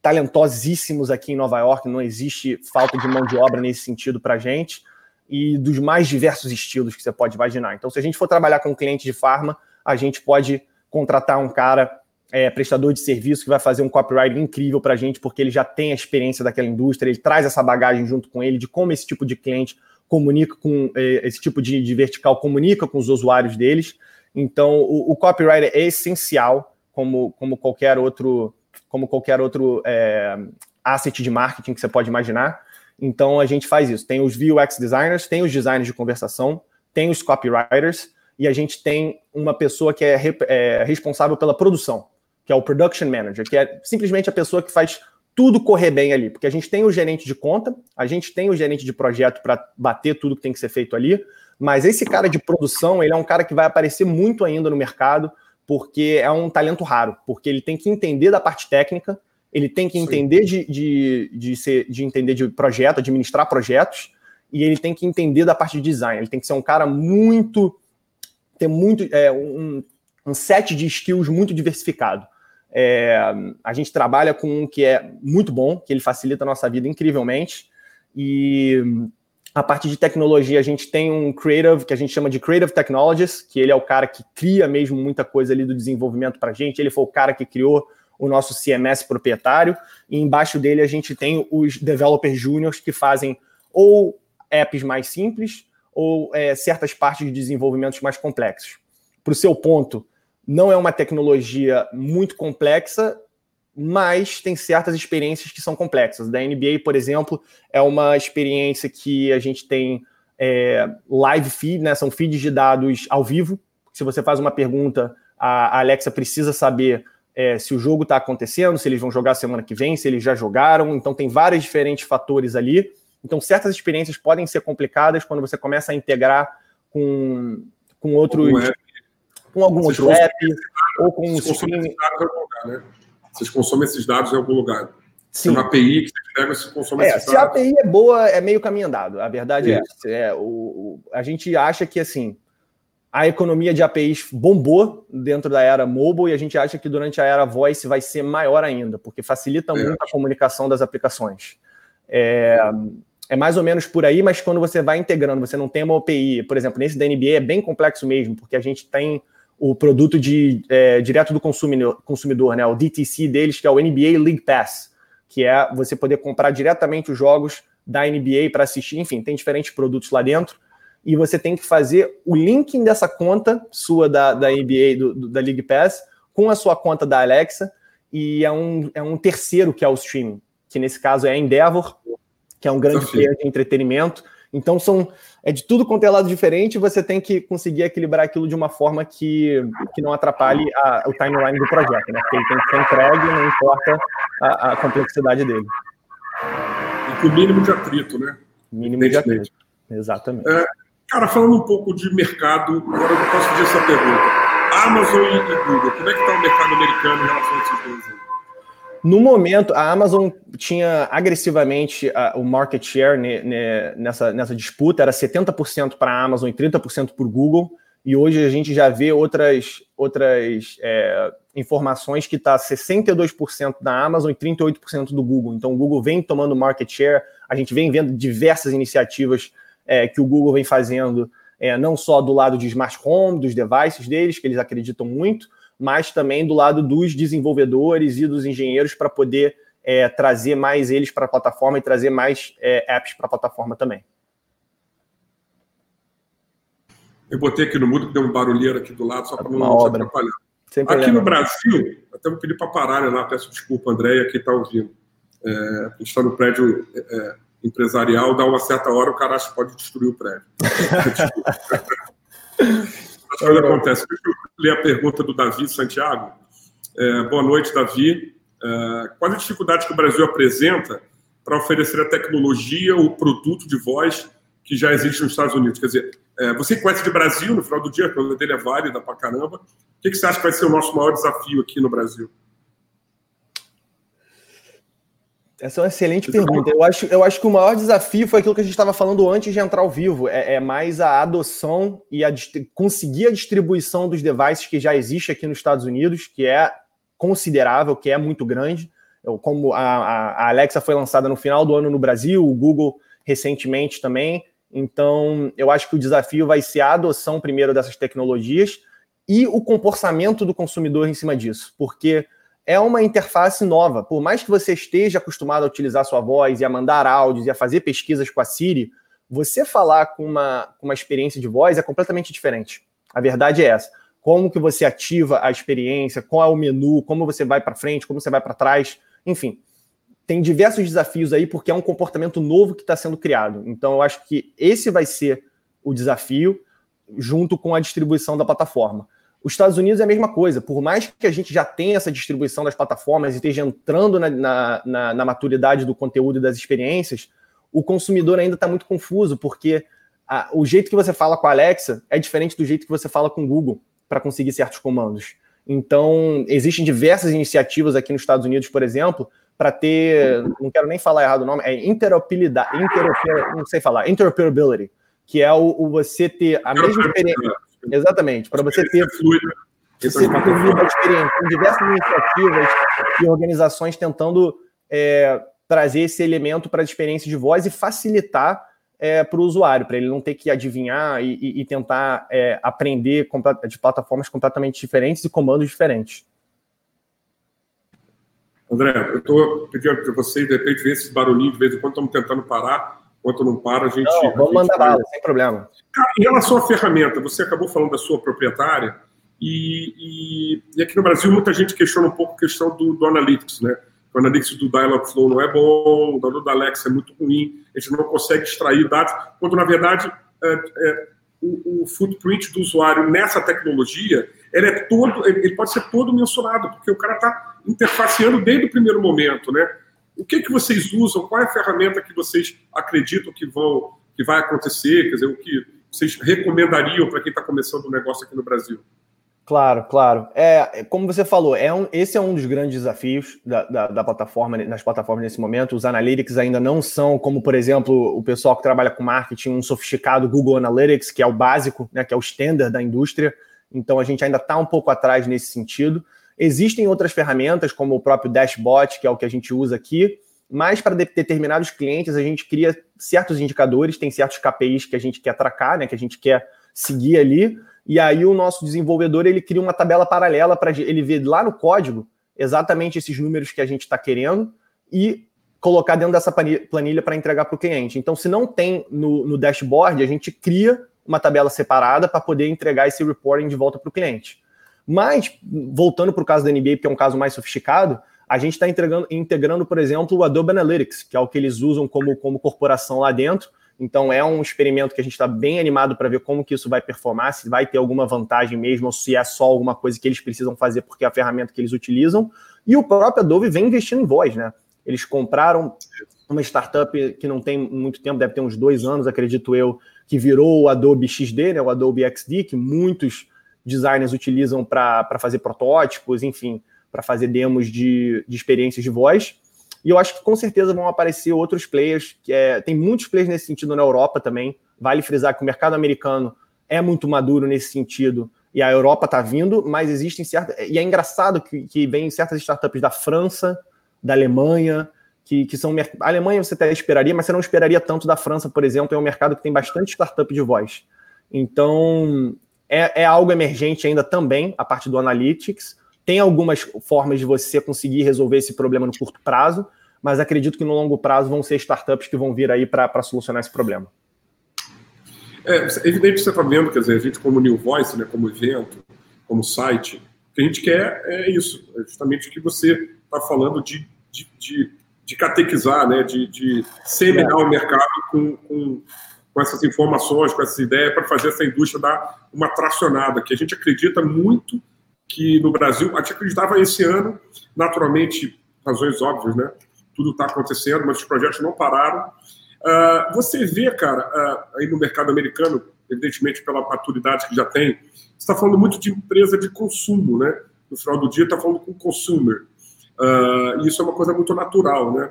Speaker 2: talentosíssimos aqui em Nova York. Não existe falta de mão de obra nesse sentido para a gente e dos mais diversos estilos que você pode imaginar. Então, se a gente for trabalhar com um cliente de farma, a gente pode contratar um cara é, prestador de serviço que vai fazer um copyright incrível para a gente, porque ele já tem a experiência daquela indústria, ele traz essa bagagem junto com ele de como esse tipo de cliente comunica com é, esse tipo de, de, vertical comunica com os usuários deles. Então, o, o é essencial, como, como qualquer outro, como qualquer outro é, asset de marketing que você pode imaginar. Então, a gente faz isso. Tem os VUX designers, tem os designers de conversação, tem os copywriters e a gente tem uma pessoa que é, é responsável pela produção que é o Production Manager, que é simplesmente a pessoa que faz tudo correr bem ali, porque a gente tem o gerente de conta, a gente tem o gerente de projeto para bater tudo que tem que ser feito ali, mas esse cara de produção, ele é um cara que vai aparecer muito ainda no mercado, porque é um talento raro, porque ele tem que entender da parte técnica, ele tem que entender de, de, de, ser, de entender de projeto, administrar projetos, e ele tem que entender da parte de design. Ele tem que ser um cara muito. ter muito. É, um, um set de skills muito diversificado. É, a gente trabalha com um que é muito bom, que ele facilita a nossa vida incrivelmente. E a parte de tecnologia, a gente tem um creative, que a gente chama de Creative Technologies, que ele é o cara que cria mesmo muita coisa ali do desenvolvimento para a gente. Ele foi o cara que criou o nosso CMS proprietário. E embaixo dele a gente tem os developers júniors que fazem ou apps mais simples ou é, certas partes de desenvolvimentos mais complexos. Para o seu ponto, não é uma tecnologia muito complexa, mas tem certas experiências que são complexas. Da NBA, por exemplo, é uma experiência que a gente tem é, live feed, né? São feeds de dados ao vivo. Se você faz uma pergunta, a Alexa precisa saber é, se o jogo está acontecendo, se eles vão jogar semana que vem, se eles já jogaram. Então tem vários diferentes fatores ali. Então certas experiências podem ser complicadas quando você começa a integrar com, com outros com algum Vocês outro app ou com um
Speaker 1: streaming. Né? Vocês consomem esses dados em algum lugar. Sim. Tem uma API que você pega e consome
Speaker 2: é, Se dados. a API é boa, é meio caminho andado. A verdade é, é, é o, o, a gente acha que assim a economia de APIs bombou dentro da era mobile e a gente acha que durante a era voice vai ser maior ainda, porque facilita é. muito a comunicação das aplicações. É, é mais ou menos por aí, mas quando você vai integrando, você não tem uma API, por exemplo, nesse da NBA é bem complexo mesmo, porque a gente tem o produto de, é, direto do consumidor, consumidor, né? O DTC deles, que é o NBA League Pass, que é você poder comprar diretamente os jogos da NBA para assistir. Enfim, tem diferentes produtos lá dentro. E você tem que fazer o linking dessa conta sua da, da NBA, do, do, da League Pass, com a sua conta da Alexa. E é um, é um terceiro que é o streaming, que nesse caso é a Endeavor, que é um grande player de entretenimento então são é de tudo quanto é lado diferente, você tem que conseguir equilibrar aquilo de uma forma que, que não atrapalhe a, o timeline do projeto, né? Porque ele tem que ser entregue, não importa a, a complexidade dele.
Speaker 1: E com o mínimo de atrito, né?
Speaker 2: Mínimo de atrito. Exatamente. É,
Speaker 1: cara, falando um pouco de mercado, agora eu posso fazer essa pergunta. Amazon e Google, como é que está o mercado americano em relação a esses dois?
Speaker 2: No momento, a Amazon tinha agressivamente uh, o market share ne, ne, nessa, nessa disputa, era 70% para a Amazon e 30% para o Google, e hoje a gente já vê outras, outras é, informações que está 62% da Amazon e 38% do Google. Então o Google vem tomando market share, a gente vem vendo diversas iniciativas é, que o Google vem fazendo, é, não só do lado de smart home, dos devices deles, que eles acreditam muito, mas também do lado dos desenvolvedores e dos engenheiros para poder é, trazer mais eles para a plataforma e trazer mais é, apps para a plataforma também.
Speaker 1: Eu botei aqui no mudo, deu um barulheiro aqui do lado, só para não te atrapalhar. aqui no Brasil, até vou pedir para pararem lá, peço desculpa, Andréia, que está ouvindo. É, a gente está no prédio é, empresarial, dá uma certa hora, o cara acha que pode destruir o prédio. [LAUGHS] O que acontece? Deixa eu ler a pergunta do Davi Santiago. É, boa noite, Davi. É, quais as dificuldades que o Brasil apresenta para oferecer a tecnologia ou produto de voz que já existe nos Estados Unidos? Quer dizer, é, você conhece de Brasil, no final do dia, a pergunta dele é válida para caramba. O que, que você acha que vai ser o nosso maior desafio aqui no Brasil?
Speaker 2: Essa é uma excelente pergunta. Eu acho, eu acho que o maior desafio foi aquilo que a gente estava falando antes de entrar ao vivo. É, é mais a adoção e a, conseguir a distribuição dos devices que já existe aqui nos Estados Unidos, que é considerável, que é muito grande. Eu, como a, a, Alexa foi lançada no final do ano no Brasil, o Google recentemente também. Então, eu acho que o desafio vai ser a adoção primeiro dessas tecnologias e o comportamento do consumidor em cima disso, porque é uma interface nova. Por mais que você esteja acostumado a utilizar sua voz e a mandar áudios e a fazer pesquisas com a Siri, você falar com uma, com uma experiência de voz é completamente diferente. A verdade é essa. Como que você ativa a experiência, qual é o menu, como você vai para frente, como você vai para trás, enfim. Tem diversos desafios aí porque é um comportamento novo que está sendo criado. Então eu acho que esse vai ser o desafio junto com a distribuição da plataforma. Os Estados Unidos é a mesma coisa. Por mais que a gente já tenha essa distribuição das plataformas e esteja entrando na, na, na, na maturidade do conteúdo e das experiências, o consumidor ainda está muito confuso, porque a, o jeito que você fala com a Alexa é diferente do jeito que você fala com o Google para conseguir certos comandos. Então, existem diversas iniciativas aqui nos Estados Unidos, por exemplo, para ter, não quero nem falar errado o nome, é interoperabilidade, interoper, não sei falar, interoperability, que é o, o você ter a mesma experiência Exatamente, para você ter. Você ter fluida experiência. Tem diversas iniciativas e organizações tentando é, trazer esse elemento para a experiência de voz e facilitar é, para o usuário, para ele não ter que adivinhar e, e, e tentar é, aprender de plataformas completamente diferentes e comandos diferentes.
Speaker 1: André, eu estou pedindo para vocês, de repente, ver esses barulhinhos, de vez em quando estamos tentando parar, enquanto não para, a gente. Não,
Speaker 2: vamos mandar bala, sem problema.
Speaker 1: Cara, em relação à ferramenta, você acabou falando da sua proprietária, e, e, e, aqui no Brasil muita gente questiona um pouco a questão do, do Analytics, né? O Analytics do Dialogflow não é bom, o da Alexa é muito ruim, a gente não consegue extrair dados, quando na verdade é, é, o, o, footprint do usuário nessa tecnologia ele é todo, ele pode ser todo mensurado, porque o cara está interfaceando desde o primeiro momento, né? O que, que vocês usam? Qual é a ferramenta que vocês acreditam que vão que vai acontecer? Quer dizer, o que vocês recomendariam para quem está começando o um negócio aqui no Brasil?
Speaker 2: Claro, claro. É, como você falou, é um, esse é um dos grandes desafios da, da, da, plataforma, nas plataformas nesse momento. Os analytics ainda não são, como por exemplo, o pessoal que trabalha com marketing, um sofisticado Google Analytics, que é o básico, né, que é o standard da indústria. Então a gente ainda está um pouco atrás nesse sentido. Existem outras ferramentas, como o próprio Dashbot, que é o que a gente usa aqui, mas para determinados clientes a gente cria certos indicadores, tem certos KPIs que a gente quer tracar, né, que a gente quer seguir ali, e aí o nosso desenvolvedor ele cria uma tabela paralela para ele ver lá no código exatamente esses números que a gente está querendo e colocar dentro dessa planilha para entregar para o cliente. Então, se não tem no, no dashboard, a gente cria uma tabela separada para poder entregar esse reporting de volta para o cliente. Mas, voltando para o caso da NBA, que é um caso mais sofisticado, a gente está integrando, por exemplo, o Adobe Analytics, que é o que eles usam como, como corporação lá dentro. Então é um experimento que a gente está bem animado para ver como que isso vai performar, se vai ter alguma vantagem mesmo, ou se é só alguma coisa que eles precisam fazer porque é a ferramenta que eles utilizam. E o próprio Adobe vem investindo em voz, né? Eles compraram uma startup que não tem muito tempo, deve ter uns dois anos, acredito eu, que virou o Adobe XD, né? O Adobe XD, que muitos designers utilizam para fazer protótipos, enfim, para fazer demos de, de experiências de voz. E eu acho que com certeza vão aparecer outros players, que é, tem muitos players nesse sentido na Europa também. Vale frisar que o mercado americano é muito maduro nesse sentido, e a Europa está vindo, mas existem certas. E é engraçado que, que vem certas startups da França, da Alemanha, que, que são. A Alemanha você até esperaria, mas você não esperaria tanto da França, por exemplo, é um mercado que tem bastante startup de voz. Então, é, é algo emergente ainda também, a parte do Analytics. Tem algumas formas de você conseguir resolver esse problema no curto prazo, mas acredito que no longo prazo vão ser startups que vão vir aí para solucionar esse problema.
Speaker 1: É, evidente que você está vendo, quer dizer, a gente como New Voice, né, como evento, como site, o que a gente quer é isso, é justamente o que você está falando de, de, de, de, catequizar, né, de, de seminar é. o mercado com, com com essas informações, com essas ideias, para fazer essa indústria dar uma tracionada, que a gente acredita muito que no Brasil, a gente acreditava esse ano, naturalmente, razões óbvias, né? Tudo está acontecendo, mas os projetos não pararam. Uh, você vê, cara, uh, aí no mercado americano, evidentemente pela maturidade que já tem, está falando muito de empresa de consumo, né? No final do dia, está falando com consumer. Uh, e isso é uma coisa muito natural, né?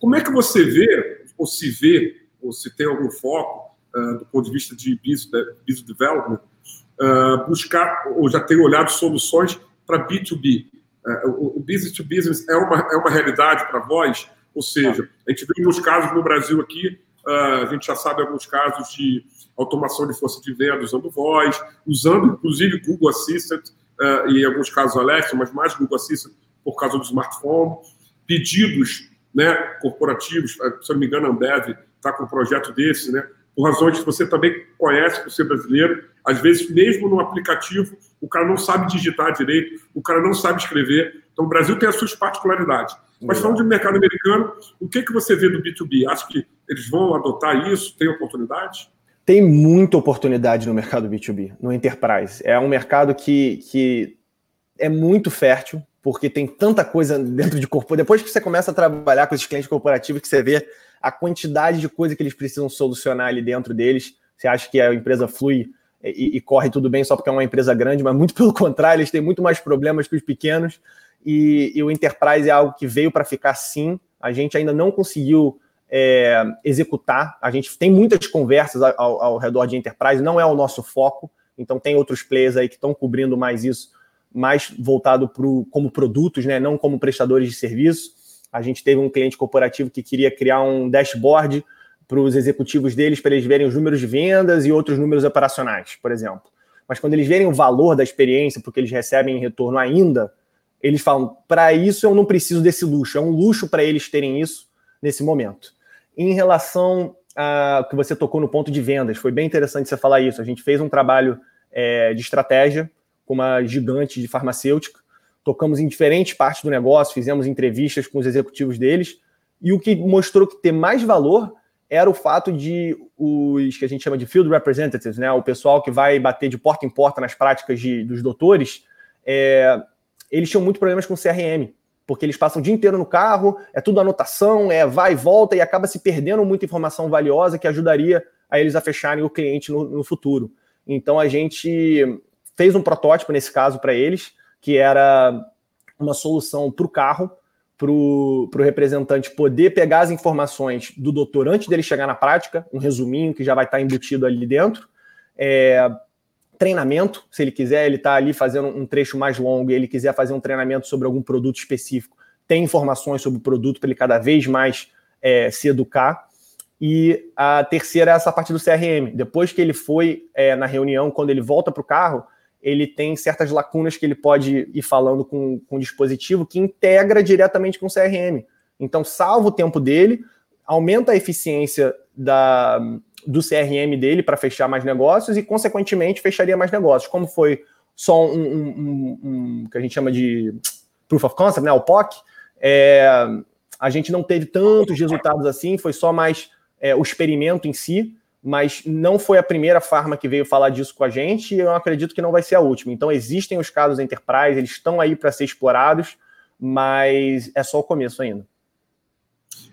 Speaker 1: Como é que você vê, ou se vê, ou se tem algum foco, do ponto de vista de business, development, uh, buscar ou já tem olhado soluções para B2B. Uh, o, business to business é uma, é uma realidade para vós, ou seja, a gente vê nos casos no Brasil aqui, a gente já sabe alguns casos de automação de força de venda usando voz, usando inclusive Google Assistant, e em alguns casos Alexa, mas mais Google Assistant por causa do smartphone. Pedidos né, corporativos, se não me engano, a Ambev está com um projeto desse, né, por razões que você também conhece por ser brasileiro. Às vezes, mesmo no aplicativo, o cara não sabe digitar direito, o cara não sabe escrever. Então, o Brasil tem as suas particularidades. Mas falando de mercado americano, o que, que você vê do B2B? Acha que eles vão adotar isso? Tem oportunidade?
Speaker 2: Tem muita oportunidade no mercado B2B, no enterprise. É um mercado que, que é muito fértil, porque tem tanta coisa dentro de corpo. Depois que você começa a trabalhar com esses clientes corporativos, que você vê a quantidade de coisa que eles precisam solucionar ali dentro deles, você acha que a empresa flui e, e, corre tudo bem só porque é uma empresa grande, mas muito [LAUGHS] pelo contrário, eles têm muito mais problemas que os pequenos. E, e o Enterprise é algo que veio para ficar sim. A gente ainda não conseguiu é, executar. A gente tem muitas conversas ao, ao redor de Enterprise, não é o nosso foco. Então tem outros players aí que estão cobrindo mais isso mais voltado pro, como produtos, né, não como prestadores de serviço. A gente teve um cliente corporativo que queria criar um dashboard para os executivos deles, para eles verem os números de vendas e outros números operacionais, por exemplo. Mas quando eles verem o valor da experiência, porque eles recebem em retorno ainda, eles falam: para isso eu não preciso desse luxo, é um luxo para eles terem isso nesse momento. Em relação a que você tocou no ponto de vendas, foi bem interessante você falar isso. A gente fez um trabalho é, de estratégia com uma gigante de farmacêutica. Tocamos em diferentes partes do negócio, fizemos entrevistas com os executivos deles, e o que mostrou que ter mais valor era o fato de os que a gente chama de field representatives, né, o pessoal que vai bater de porta em porta nas práticas de, dos doutores, é, eles tinham muito problemas com CRM, porque eles passam o dia inteiro no carro, é tudo anotação, é vai e volta e acaba se perdendo muita informação valiosa que ajudaria a eles a fecharem o cliente no, no futuro. Então a gente fez um protótipo nesse caso para eles, que era uma solução para o carro, para o representante poder pegar as informações do doutor antes dele chegar na prática, um resuminho que já vai estar embutido ali dentro. É, treinamento, se ele quiser, ele está ali fazendo um trecho mais longo e ele quiser fazer um treinamento sobre algum produto específico, tem informações sobre o produto para ele cada vez mais é, se educar. E a terceira é essa parte do CRM. Depois que ele foi é, na reunião, quando ele volta para o carro, ele tem certas lacunas que ele pode ir falando com, com o dispositivo que integra diretamente com o CRM. Então, salva o tempo dele, aumenta a eficiência da, do CRM dele para fechar mais negócios e, consequentemente, fecharia mais negócios. Como foi só um, um, um, um que a gente chama de Proof of Concept, né, o POC, é, a gente não teve tantos resultados assim, foi só mais é, o experimento em si mas não foi a primeira farma que veio falar disso com a gente e eu acredito que não vai ser a última. Então, existem os casos Enterprise, eles estão aí para ser explorados, mas é só o começo ainda.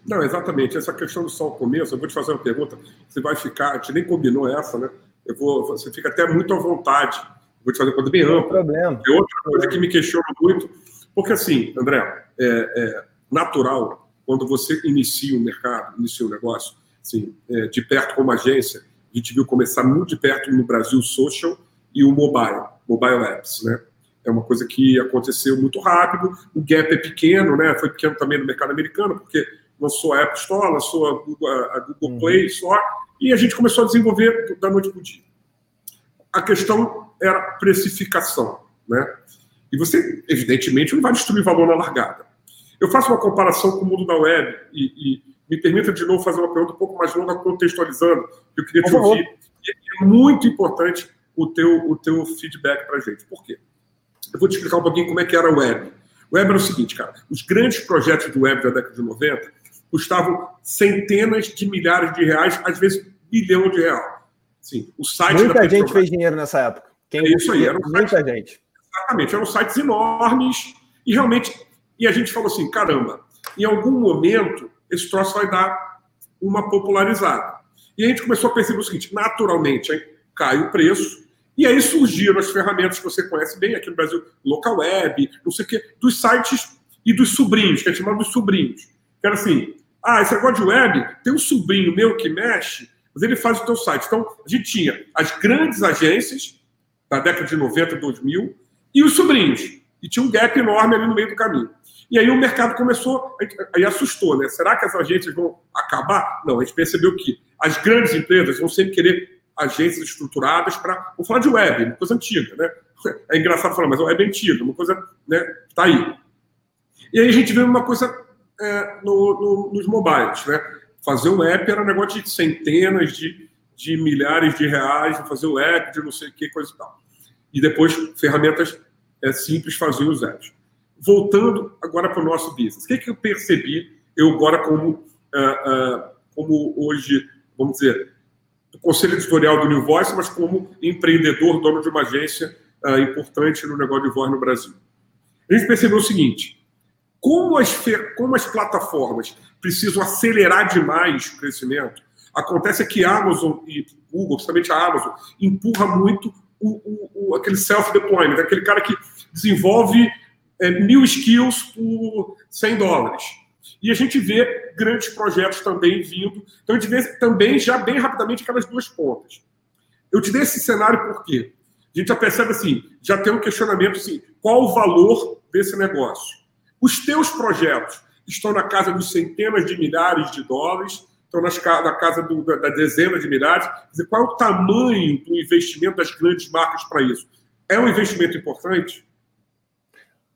Speaker 1: Não, exatamente. Essa questão do só o começo, eu vou te fazer uma pergunta. Você vai ficar, a gente nem combinou essa, né? Eu vou, você fica até muito à vontade. Vou te fazer uma coisa bem ampla.
Speaker 2: problema.
Speaker 1: É outra coisa que me questiona muito, porque assim, André, é, é natural quando você inicia um mercado, inicia um negócio, assim, é, de perto como agência, a gente viu começar muito de perto no Brasil o social e o mobile, mobile apps, né? É uma coisa que aconteceu muito rápido, o gap é pequeno, né? Foi pequeno também no mercado americano, porque lançou a App Store, lançou a Google, a Google uhum. Play só, e a gente começou a desenvolver da noite para o dia. A questão era precificação, né? E você, evidentemente, não vai destruir valor na largada. Eu faço uma comparação com o mundo da web e, e me permita de novo fazer uma pergunta um pouco mais longa, contextualizando, que eu queria te ouvir. E é muito importante o teu, o teu feedback para a gente. Por quê? Eu vou te explicar um pouquinho como é que era a web. O web era o seguinte, cara, os grandes projetos de web da década de 90 custavam centenas de milhares de reais, às vezes bilhão de reais. Sim, o site
Speaker 2: Muita gente fez dinheiro nessa época.
Speaker 1: Quem é isso aí, era
Speaker 2: um muita
Speaker 1: site,
Speaker 2: gente.
Speaker 1: Exatamente, eram sites enormes e realmente, e a gente falou assim, caramba, em algum momento esse troço vai dar uma popularizada. E a gente começou a perceber o seguinte: naturalmente hein, cai o preço, e aí surgiram as ferramentas que você conhece bem aqui no Brasil, local web, não sei o quê, dos sites e dos sobrinhos, que é chamado dos sobrinhos. Que era assim: ah, esse negócio de web, tem um sobrinho meu que mexe, mas ele faz o teu site. Então, a gente tinha as grandes agências da década de 90, 2000, e os sobrinhos. E tinha um gap enorme ali no meio do caminho. E aí o mercado começou, aí assustou, né? Será que as agências vão acabar? Não, a gente percebeu que as grandes empresas vão sempre querer agências estruturadas para. Vou falar de web, uma coisa antiga, né? É engraçado falar, mas a web é antiga, uma coisa, né? Está aí. E aí a gente vê uma coisa é, no, no, nos mobiles, né? Fazer um app era um negócio de centenas de, de milhares de reais, fazer o app de não sei o que, coisa e tal. E depois ferramentas é, simples faziam os apps. Voltando agora para o nosso business. O que, que eu percebi, eu agora como, uh, uh, como hoje, vamos dizer, do conselho editorial do New Voice, mas como empreendedor, dono de uma agência uh, importante no negócio de voz no Brasil. A gente percebeu o seguinte: como as, como as plataformas precisam acelerar demais o crescimento, acontece que a Amazon e Google, principalmente a Amazon, empurra muito o, o, o aquele self-deployment, aquele cara que desenvolve é, mil skills por 100 dólares. E a gente vê grandes projetos também vindo. Então, a gente vê também, já bem rapidamente, aquelas duas pontas. Eu te dei esse cenário por quê? A gente já percebe assim, já tem um questionamento assim, qual o valor desse negócio? Os teus projetos estão na casa dos centenas de milhares de dólares, estão nas, na casa do, da, da dezena de milhares. Dizer, qual é o tamanho do investimento das grandes marcas para isso? É um investimento importante?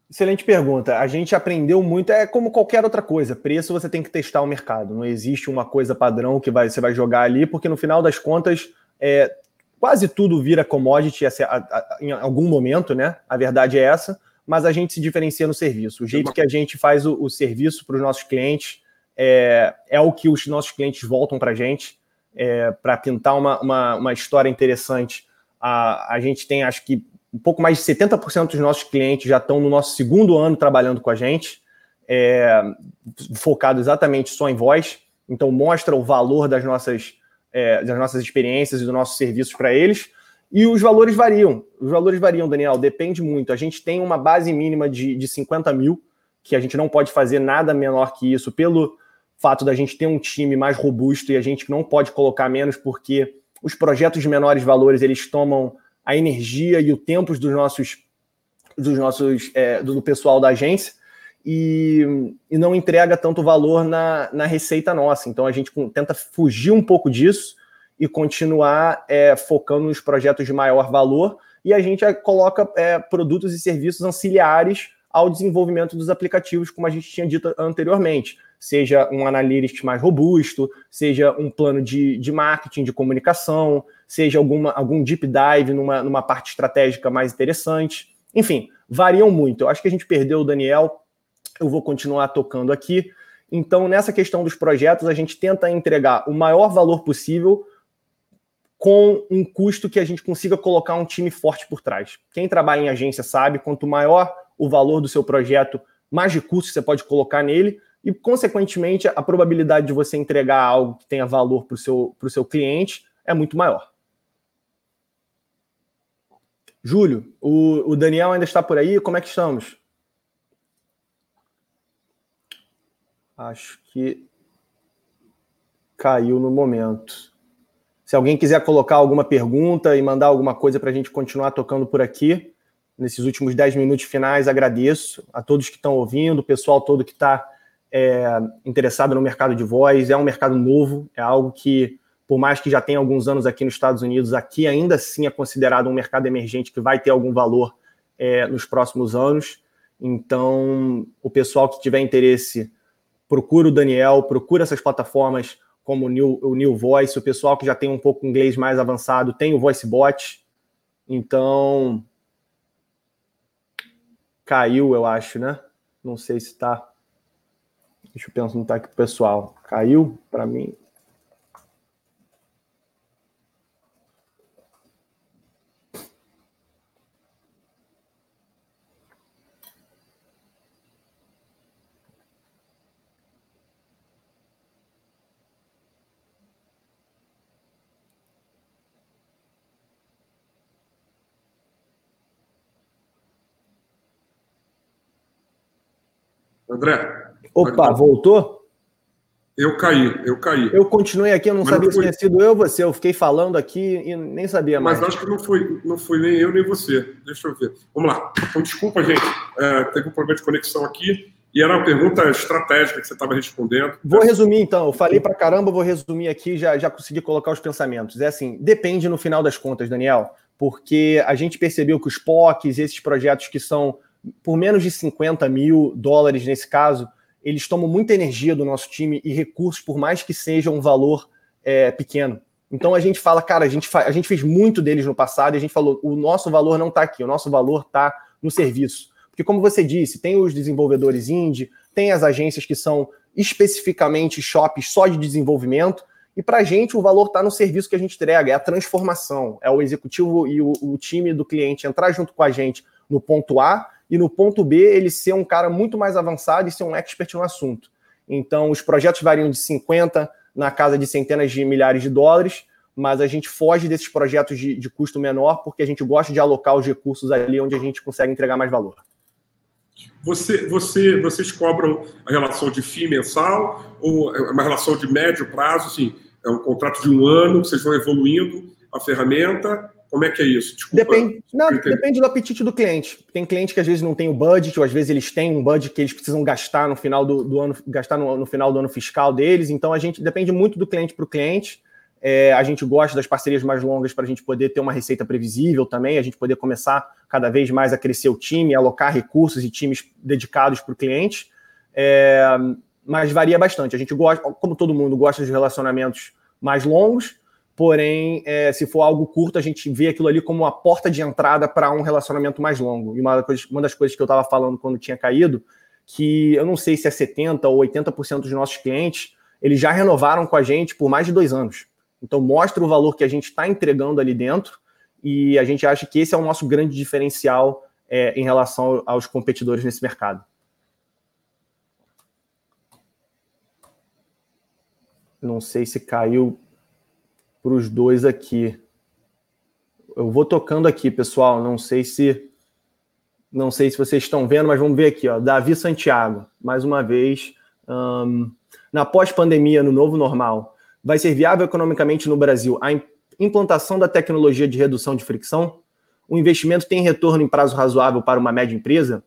Speaker 2: Excelente pergunta. A gente aprendeu muito, é como qualquer outra coisa. Preço você tem que testar o mercado. Não existe uma coisa padrão que vai, você vai jogar ali, porque no final das contas, é, quase tudo vira commodity em algum momento, né? A verdade é essa, mas a gente se diferencia no serviço. O jeito que a gente faz o, o serviço para os nossos clientes é, é, o que os nossos clientes voltam para a gente. É, para pintar uma, uma, uma história interessante, a, a gente tem, acho que, um pouco mais de 70% dos nossos clientes já estão no nosso segundo ano trabalhando com a gente, é, focado exatamente só em voz. Então, mostra o valor das nossas, é, das nossas experiências e dos nossos serviços para eles. E os valores variam. Os valores variam, Daniel, depende muito. A gente tem uma base mínima de, de 50 mil, que a gente não pode fazer nada menor que isso, pelo fato da gente ter um time mais robusto e a gente não pode colocar menos, porque os projetos de menores valores eles tomam a energia e o tempo dos nossos dos nossos é, do pessoal da agência e, e não entrega tanto valor na, na receita nossa. Então a gente tenta fugir um pouco disso e continuar é, focando nos projetos de maior valor e a gente coloca é, produtos e serviços auxiliares ao desenvolvimento dos aplicativos, como a gente tinha dito anteriormente. Seja um analytics mais robusto, seja um plano de, de marketing, de comunicação, seja alguma, algum deep dive numa, numa parte estratégica mais interessante. Enfim, variam muito. Eu acho que a gente perdeu o Daniel, eu vou continuar tocando aqui. Então, nessa questão dos projetos, a gente tenta entregar o maior valor possível com um custo que a gente consiga colocar um time forte por trás. Quem trabalha em agência sabe, quanto maior o valor do seu projeto, mais recursos você pode colocar nele e, consequentemente, a probabilidade de você entregar algo que tenha valor para o seu, seu cliente é muito maior. Júlio, o, o Daniel ainda está por aí? Como é que estamos? Acho que caiu no momento. Se alguém quiser colocar alguma pergunta e mandar alguma coisa para a gente continuar tocando por aqui, nesses últimos 10 minutos finais, agradeço a todos que estão ouvindo, o pessoal todo que está é, interessado no mercado de voz. É um mercado novo, é algo que, por mais que já tenha alguns anos aqui nos Estados Unidos, aqui ainda assim é considerado um mercado emergente que vai ter algum valor é, nos próximos anos. Então, o pessoal que tiver interesse, procura o Daniel, procura essas plataformas como o New, o New Voice, o pessoal que já tem um pouco inglês mais avançado tem o VoiceBot. Então, caiu, eu acho, né? Não sei se está. Deixa eu pensar, aqui o pessoal. Caiu para mim.
Speaker 1: André.
Speaker 2: Opa, voltou?
Speaker 1: Eu caí, eu caí.
Speaker 2: Eu continuei aqui, eu não Mas sabia não foi... se tinha sido eu ou você. Eu fiquei falando aqui e nem sabia mais.
Speaker 1: Mas acho que não foi, não foi nem eu nem você. Deixa eu ver. Vamos lá. Então, desculpa, gente. É, teve um problema de conexão aqui E era uma pergunta estratégica que você estava respondendo.
Speaker 2: Vou resumir então. Eu falei para caramba, vou resumir aqui, já, já consegui colocar os pensamentos. É assim, depende no final das contas, Daniel, porque a gente percebeu que os POCs, esses projetos que são por menos de 50 mil dólares nesse caso, eles tomam muita energia do nosso time e recursos, por mais que seja um valor é, pequeno. Então a gente fala, cara, a gente, a gente fez muito deles no passado e a gente falou, o nosso valor não está aqui, o nosso valor está no serviço. Porque, como você disse, tem os desenvolvedores indie, tem as agências que são especificamente shops só de desenvolvimento, e para a gente o valor está no serviço que a gente entrega, é a transformação, é o executivo e o, o, time do cliente entrar junto com a gente no ponto A e no ponto B ele ser um cara muito mais avançado e ser um expert no assunto. Então, os projetos variam de 50 na casa de centenas de milhares de dólares, mas a gente foge desses projetos de, de custo menor porque a gente gosta de alocar os recursos ali onde a gente consegue entregar mais valor.
Speaker 1: Você, você, vocês cobram a relação de FII mensal ou é uma relação de médio prazo? Assim, é um contrato de um ano, vocês vão evoluindo a ferramenta? Como é que é isso?
Speaker 2: Desculpa, depende, não, depende do apetite do cliente. Tem cliente que às vezes não tem o budget, ou às vezes eles têm um budget que eles precisam gastar no final do, do ano, gastar no, no, final do ano fiscal deles. Então a gente depende muito do cliente para o cliente. É, a gente gosta das parcerias mais longas para a gente poder ter uma receita previsível também, a gente poder começar cada vez mais a crescer o time, alocar recursos e times dedicados para o cliente. É, mas varia bastante. A gente gosta, como todo mundo, gosta de relacionamentos mais longos, porém, é, se for algo curto, a gente vê aquilo ali como uma porta de entrada para um relacionamento mais longo. E uma, uma das coisas que eu estava falando quando tinha caído, que eu não sei se é 70% ou 80% dos nossos clientes, eles já renovaram com a gente por mais de dois anos. Então, mostra o valor que a gente está entregando ali dentro e a gente acha que esse é o nosso grande diferencial é, em relação aos competidores nesse mercado. Não sei se caiu para os dois aqui. Eu vou tocando aqui, pessoal. Não sei se não sei se vocês estão vendo, mas vamos ver aqui, ó. Davi Santiago, mais uma vez, um, na pós-pandemia, no novo normal, vai ser viável economicamente no Brasil a implantação da tecnologia de redução de fricção? O investimento tem retorno em prazo razoável para uma média empresa?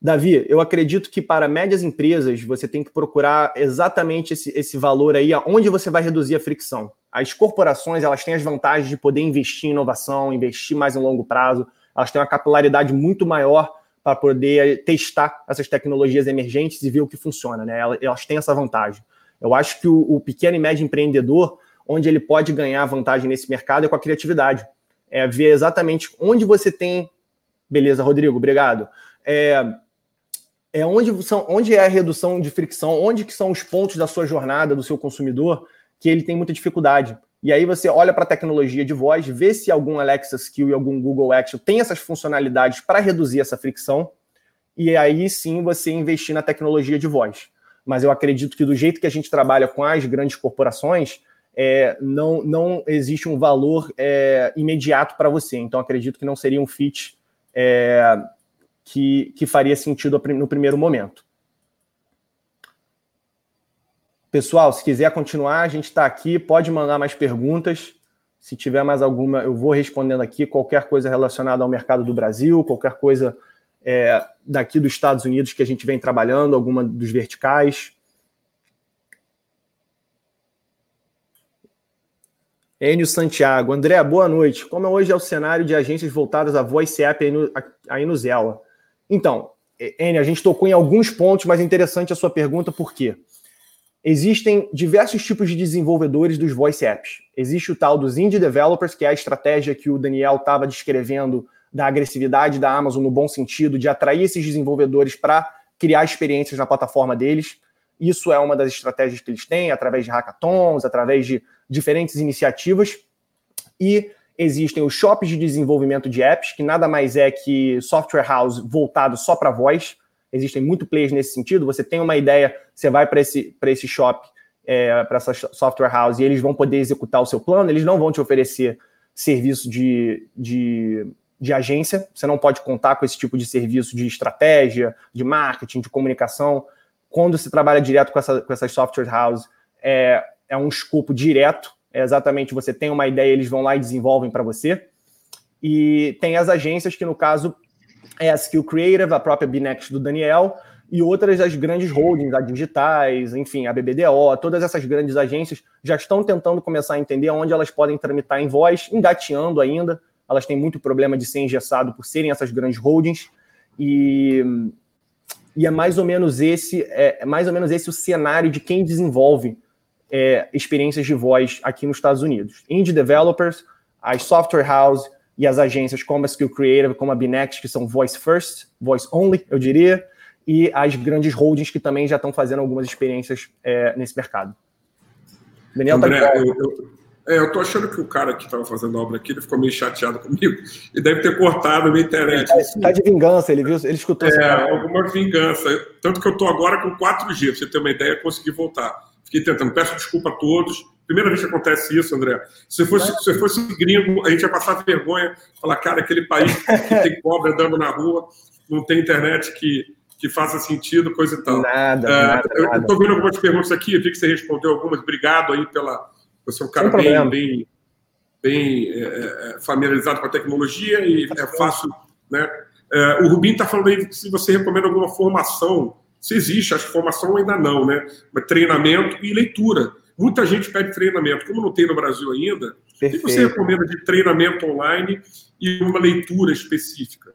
Speaker 2: Davi, eu acredito que para médias empresas você tem que procurar exatamente esse, esse valor aí, onde você vai reduzir a fricção. As corporações elas têm as vantagens de poder investir em inovação, investir mais em longo prazo, elas têm uma capilaridade muito maior para poder testar essas tecnologias emergentes e ver o que funciona, né? Elas têm essa vantagem. Eu acho que o, o pequeno e médio empreendedor, onde ele pode ganhar vantagem nesse mercado é com a criatividade. É ver exatamente onde você tem. Beleza, Rodrigo, obrigado. É, é onde, são, onde é a redução de fricção, onde que são os pontos da sua jornada, do seu consumidor, que ele tem muita dificuldade. E aí você olha para a tecnologia de voz, vê se algum Alexa Skill e algum Google Action tem essas funcionalidades para reduzir essa fricção, e aí sim você investir na tecnologia de voz mas eu acredito que do jeito que a gente trabalha com as grandes corporações, é, não, não existe um valor é, imediato para você. Então, acredito que não seria um fit é, que, que faria sentido no primeiro momento. Pessoal, se quiser continuar, a gente está aqui, pode mandar mais perguntas. Se tiver mais alguma, eu vou respondendo aqui. Qualquer coisa relacionada ao mercado do Brasil, qualquer coisa é, daqui dos Estados Unidos que a gente vem trabalhando, alguma dos verticais. Enio Santiago. André, boa noite. Como hoje é o cenário de agências voltadas a voice app aí no, Zella? Então, Enio, a gente tocou em alguns pontos, mas é interessante a sua pergunta, por quê? Existem diversos tipos de desenvolvedores dos voice apps. Existe o tal dos indie developers, que é a estratégia que o Daniel estava descrevendo da agressividade da Amazon no bom sentido, de atrair esses desenvolvedores para criar experiências na plataforma deles. Isso é uma das estratégias que eles têm, através de hackathons, através de diferentes iniciativas. E existem os shops de desenvolvimento de apps, que nada mais é que software house voltado só para voz. Existem muito players nesse sentido. Você tem uma ideia, você vai para esse, esse shop, é, para essa software house, e eles vão poder executar o seu plano, eles não vão te oferecer serviço de, de de agência, você não pode contar com esse tipo de serviço de estratégia, de marketing, de comunicação. Quando você trabalha direto com, essa, com essas software houses, é, é um escopo direto, é exatamente você tem uma ideia, eles vão lá e desenvolvem para você. E tem as agências que, no caso, é a Skill Creative, a própria Binext do Daniel, e outras das grandes holdings, a Digitais, enfim, a BBDO, todas essas grandes agências já estão tentando começar a entender onde elas podem tramitar em voz, engateando ainda. Elas têm muito problema de ser engessado por serem essas grandes holdings. E, e é mais ou menos esse é, é mais ou menos esse o cenário de quem desenvolve é, experiências de voz aqui nos Estados Unidos. Indie developers, as software house e as agências como a Skill Creative, como a Binext, que são voice first, voice only, eu diria, e as grandes holdings que também já estão fazendo algumas experiências é, nesse mercado.
Speaker 1: Daniel tá André, tá eu, eu, é, eu tô achando que o cara que estava fazendo a obra aqui, ele ficou meio chateado comigo e deve ter cortado a minha internet.
Speaker 2: É, tá de vingança, ele viu, ele escutou.
Speaker 1: É, alguma vingança. Tanto que eu tô agora com 4G, pra você ter uma ideia, consegui voltar. Fiquei tentando, peço desculpa a todos. Primeira vez que acontece isso, André. Se fosse, se fosse gringo, a gente ia passar vergonha, falar, cara, aquele país que tem pobre andando na rua, não tem internet que, que faça sentido, coisa e tal.
Speaker 2: Nada, uh, nada
Speaker 1: Eu estou vendo algumas perguntas aqui, vi que você respondeu algumas. Obrigado aí pela. Você é um cara bem, bem, bem é, é, familiarizado com a tecnologia e é fácil. Né? Uh, o Rubim está falando aí se você recomenda alguma formação. Se existe, acho que formação ainda não, né? Mas treinamento e leitura. Muita gente pede treinamento. Como não tem no Brasil ainda, o que você recomenda de treinamento online e uma leitura específica?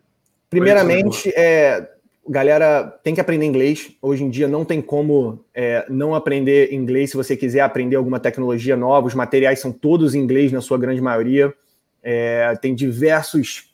Speaker 2: Primeiramente, é, galera tem que aprender inglês. Hoje em dia não tem como é, não aprender inglês se você quiser aprender alguma tecnologia nova. Os materiais são todos em inglês, na sua grande maioria. É, tem diversos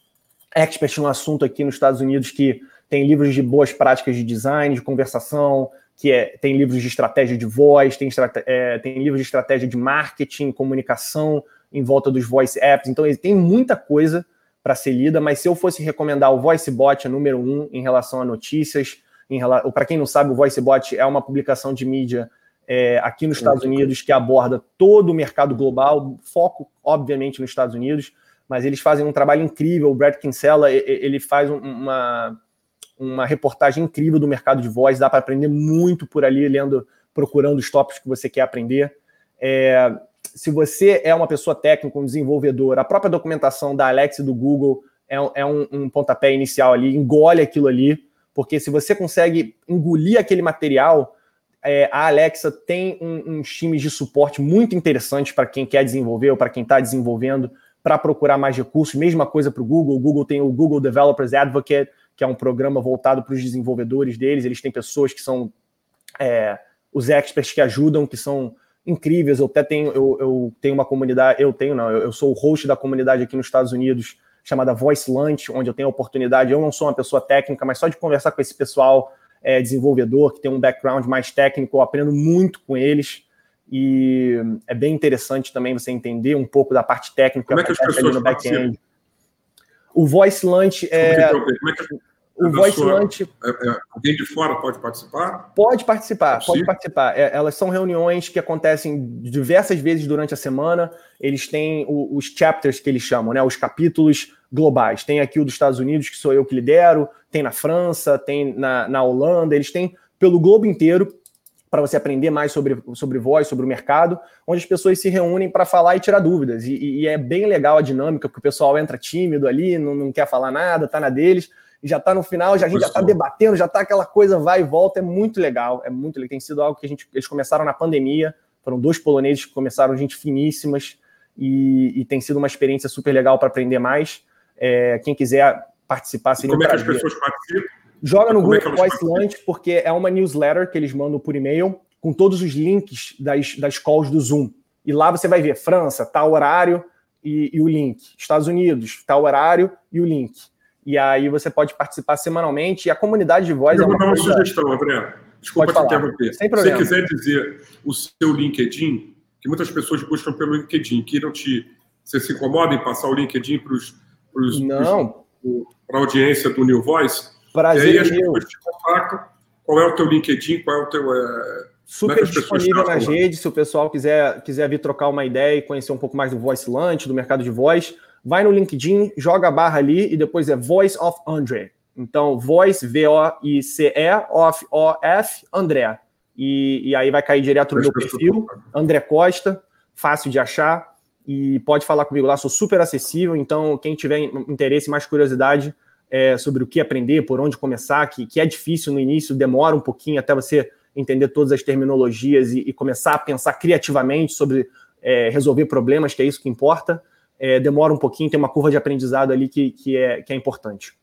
Speaker 2: experts no assunto aqui nos Estados Unidos que tem livros de boas práticas de design, de conversação, que é, tem livros de estratégia de voz, tem, é, tem livros de estratégia de marketing, comunicação em volta dos voice apps. Então, tem muita coisa para ser lida, mas se eu fosse recomendar o VoiceBot é número um em relação a notícias, rela... para quem não sabe, o VoiceBot é uma publicação de mídia é, aqui nos Estados Unidos que aborda todo o mercado global, foco, obviamente, nos Estados Unidos, mas eles fazem um trabalho incrível. O Brad Kinsella, ele faz uma, uma reportagem incrível do mercado de voz, dá para aprender muito por ali, lendo, procurando os tópicos que você quer aprender. É, se você é uma pessoa técnica, um desenvolvedor, a própria documentação da Alexa e do Google é, é um, um pontapé inicial ali, engole aquilo ali, porque se você consegue engolir aquele material, é, a Alexa tem um, uns times de suporte muito interessantes para quem quer desenvolver ou para quem está desenvolvendo, para procurar mais recursos. Mesma coisa para o Google. O Google tem o Google Developers Advocate, que é um programa voltado para os desenvolvedores deles. Eles têm pessoas que são é, os experts que ajudam, que são incríveis. Eu até tenho, eu, eu tenho uma comunidade, eu tenho, não, eu, eu, sou o host da comunidade aqui nos Estados Unidos, chamada Voice Lunch, onde eu tenho a oportunidade, eu não sou uma pessoa técnica, mas só de conversar com esse pessoal é, desenvolvedor, que tem um background mais técnico, eu aprendo muito com eles. E é bem interessante também você entender um pouco da parte técnica
Speaker 1: Como é que as pessoas no back-end.
Speaker 2: O Voice Lunch é. Como é que
Speaker 1: o Voice sua, Lunch. É, é, alguém de fora pode participar?
Speaker 2: Pode participar, é pode participar. É, elas são reuniões que acontecem diversas vezes durante a semana. Eles têm o, os chapters que eles chamam, né? Os capítulos globais. Tem aqui o dos Estados Unidos, que sou eu que lidero, tem na França, tem na, na Holanda, eles têm pelo globo inteiro para você aprender mais sobre, sobre voz, sobre o mercado, onde as pessoas se reúnem para falar e tirar dúvidas. E, e, é bem legal a dinâmica, porque o pessoal entra tímido ali, não, não quer falar nada, tá na deles e já está no final, já, a gente já está debatendo, já está aquela coisa vai e volta, é muito legal, é muito legal. Tem sido algo que a gente, eles começaram na pandemia, foram dois poloneses que começaram, gente finíssimas, e, e tem sido uma experiência super legal para aprender mais. É, quem quiser participar,
Speaker 1: seria Como é que as pessoas participam?
Speaker 2: Joga no Como é Google é Voice Lunch, porque é uma newsletter que eles mandam por e-mail, com todos os links das, das calls do Zoom. E lá você vai ver França, tal horário e, e o link. Estados Unidos, tal horário e o link. E aí você pode participar semanalmente. E a comunidade de voz
Speaker 1: Eu é uma, dar uma coisa... sugestão, André. Desculpa te interromper. Se você quiser dizer o seu LinkedIn, que muitas pessoas buscam pelo LinkedIn, queiram te. Você se incomoda em passar o LinkedIn para os.
Speaker 2: Não.
Speaker 1: Para a audiência do New Voice?
Speaker 2: Prazer.
Speaker 1: E aí pessoas te contactam. Qual é o teu LinkedIn? Qual é o teu. É...
Speaker 2: Super é disponível nas redes, se o pessoal quiser, quiser vir trocar uma ideia e conhecer um pouco mais do Voice Lunch, do mercado de voz vai no LinkedIn, joga a barra ali e depois é Voice of André. Então, Voice, V-O-I-C-E, of O-F, André. E, e aí vai cair direto no meu perfil, André Costa, fácil de achar. E pode falar comigo lá, sou super acessível. Então, quem tiver interesse, mais curiosidade, é, sobre o que aprender, por onde começar, que, que é difícil no início, demora um pouquinho até você entender todas as terminologias e, e começar a pensar criativamente sobre é, resolver problemas, que é isso que importa. É, demora um pouquinho, tem uma curva de aprendizado ali que, que, é, que é importante.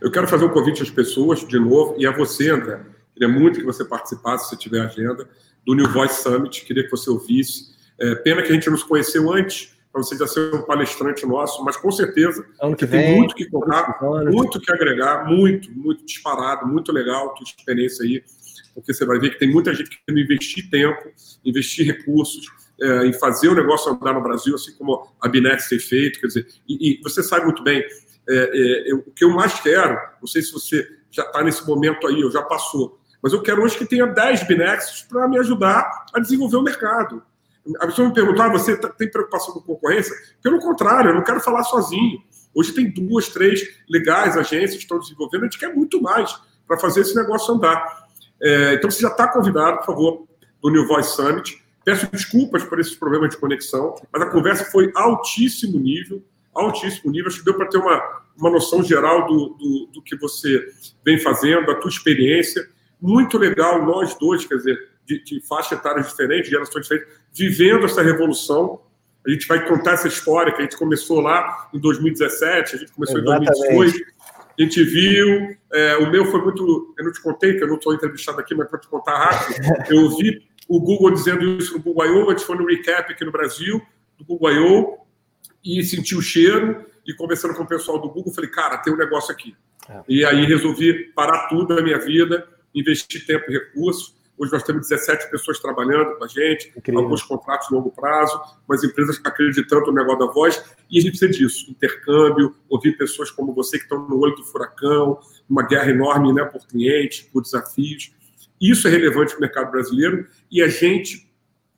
Speaker 1: Eu quero fazer um convite às pessoas, de novo, e a você, André. Queria muito que você participasse, se tiver agenda, do New Voice Summit. Queria que você ouvisse. É, pena que a gente não se conheceu antes, para você já ser um palestrante nosso, mas com certeza
Speaker 2: ano que
Speaker 1: vem, tem muito que contar, muito que agregar, muito, muito disparado, muito legal tua experiência aí, porque você vai ver que tem muita gente querendo investir tempo, investir recursos, é, em fazer o negócio andar no Brasil, assim como a Binex tem feito, quer dizer, e, e você sabe muito bem, é, é, eu, o que eu mais quero, não sei se você já está nesse momento aí, ou já passou, mas eu quero hoje que tenha 10 Binexes para me ajudar a desenvolver o mercado. A pessoa me perguntou, ah, você tá, tem preocupação com concorrência? Pelo contrário, eu não quero falar sozinho. Hoje tem duas, três legais agências que estão desenvolvendo, a gente quer muito mais para fazer esse negócio andar. É, então você já está convidado, por favor, do New Voice Summit. Peço desculpas por esses problemas de conexão, mas a conversa foi altíssimo nível, altíssimo nível. Acho que deu para ter uma, uma noção geral do, do, do que você vem fazendo, a tua experiência. Muito legal, nós dois, quer dizer, de, de faixa etárias diferentes, gerações diferentes, vivendo essa revolução. A gente vai contar essa história que a gente começou lá em 2017, a gente começou Exatamente. em 2018. A gente viu, é, o meu foi muito. Eu não te contei, que eu não estou entrevistado aqui, mas para te contar rápido. [LAUGHS] Eu vi o Google dizendo isso no Google I.O., a gente foi no recap aqui no Brasil, do Google I.O., e senti o cheiro, e conversando com o pessoal do Google, falei, cara, tem um negócio aqui. É. E aí resolvi parar tudo na minha vida, investir tempo e recursos, Hoje nós temos 17 pessoas trabalhando com a gente, Incrível. alguns contratos de longo prazo, mas empresas acreditando no negócio da voz. E a gente precisa disso: intercâmbio, ouvir pessoas como você que estão no olho do furacão, uma guerra enorme né, por clientes, por desafios. Isso é relevante para o mercado brasileiro e a gente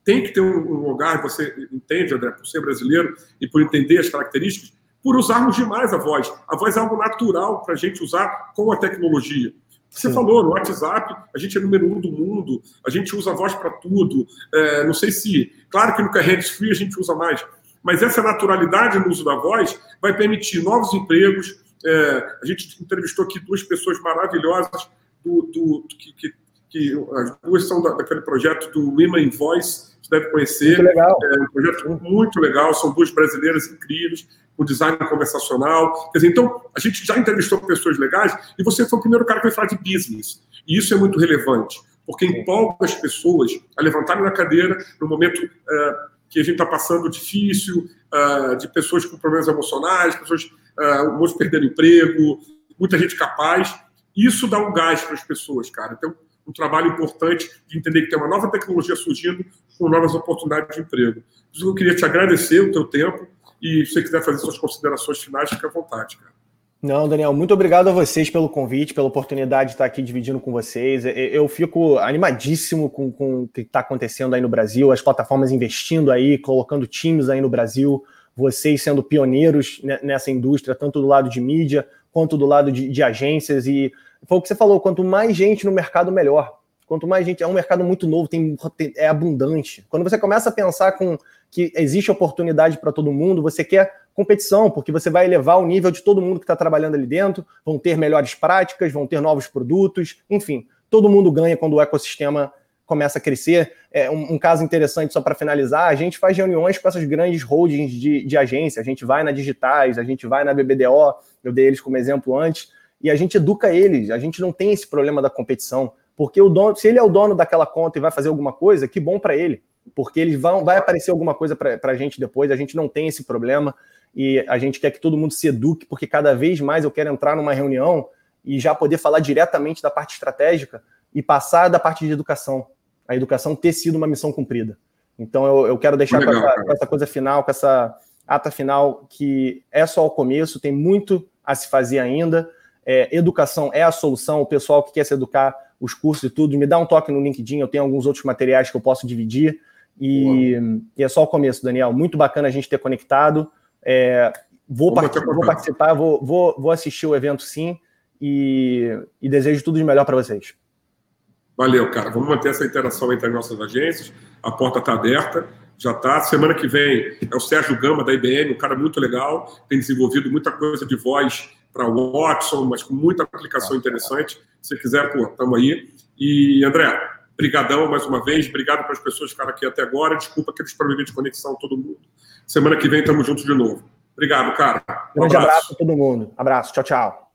Speaker 1: tem que ter um lugar, você entende, André, por ser brasileiro e por entender as características, por usarmos demais a voz. A voz é algo natural para a gente usar com a tecnologia. Você Sim. falou, no WhatsApp, a gente é número um do mundo, a gente usa a voz para tudo. É, não sei se. Claro que no Carreras Free a gente usa mais, mas essa naturalidade no uso da voz vai permitir novos empregos. É, a gente entrevistou aqui duas pessoas maravilhosas, do, do, do que, que, que, as duas são da, daquele projeto do Women Voice, você deve conhecer.
Speaker 2: Muito legal.
Speaker 1: É um projeto muito legal, são duas brasileiras incríveis o design conversacional. Quer dizer, então, a gente já entrevistou pessoas legais e você foi o primeiro cara que vai falar de business. E isso é muito relevante, porque empolga as pessoas a levantarem na cadeira no momento uh, que a gente está passando difícil, uh, de pessoas com problemas emocionais, pessoas vão perder emprego, muita gente capaz. Isso dá um gás para as pessoas, cara. Então, um trabalho importante de entender que tem uma nova tecnologia surgindo com novas oportunidades de emprego. Isso eu queria te agradecer o teu tempo, e se você quiser fazer suas considerações finais, fique à vontade, cara.
Speaker 2: Não, Daniel, muito obrigado a vocês pelo convite, pela oportunidade de estar aqui dividindo com vocês. Eu fico animadíssimo com, com o que está acontecendo aí no Brasil, as plataformas investindo aí, colocando times aí no Brasil, vocês sendo pioneiros nessa indústria, tanto do lado de mídia quanto do lado de, de agências. E foi o que você falou: quanto mais gente no mercado, melhor. Quanto mais gente, é um mercado muito novo, tem, é abundante. Quando você começa a pensar com que existe oportunidade para todo mundo, você quer competição, porque você vai elevar o nível de todo mundo que está trabalhando ali dentro, vão ter melhores práticas, vão ter novos produtos, enfim, todo mundo ganha quando o ecossistema começa a crescer. É um, um caso interessante, só para finalizar, a gente faz reuniões com essas grandes holdings de, de agência, a gente vai na Digitais, a gente vai na BBDO, eu dei eles como exemplo antes, e a gente educa eles, a gente não tem esse problema da competição, porque o dono, se ele é o dono daquela conta e vai fazer alguma coisa, que bom para ele porque eles vão, vai aparecer alguma coisa para a gente depois, a gente não tem esse problema e a gente quer que todo mundo se eduque, porque cada vez mais eu quero entrar numa reunião e já poder falar diretamente da parte estratégica e passar da parte de educação. A educação ter sido uma missão cumprida. Então eu, eu quero deixar Legal, com, essa, com essa coisa final, com essa ata final, que é só o começo, tem muito a se fazer ainda. É, educação é a solução, o pessoal que quer se educar, os cursos e tudo, me dá um toque no LinkedIn, eu tenho alguns outros materiais que eu posso dividir. E, e, é só o começo, Daniel. Muito bacana a gente ter conectado. É, vou, part vou, participar, vou, vou, vou, assistir o evento sim. E, e desejo tudo de melhor para vocês.
Speaker 1: Valeu, cara. Vamos manter essa interação entre as nossas agências. A porta está aberta. Já está. Semana que vem é o Sérgio Gama, da IBM, um cara muito legal. Tem desenvolvido muita coisa de voz para Watson, mas com muita aplicação interessante. Se quiser, pô, estamos aí. E, André, brigadão mais uma vez. Obrigado para as pessoas que ficaram aqui até agora. Desculpa aqueles problemas de conexão, todo mundo. Semana que vem estamos juntos de novo. Obrigado, cara.
Speaker 2: Um Grande abraço. abraço a todo mundo. Abraço. Tchau, tchau.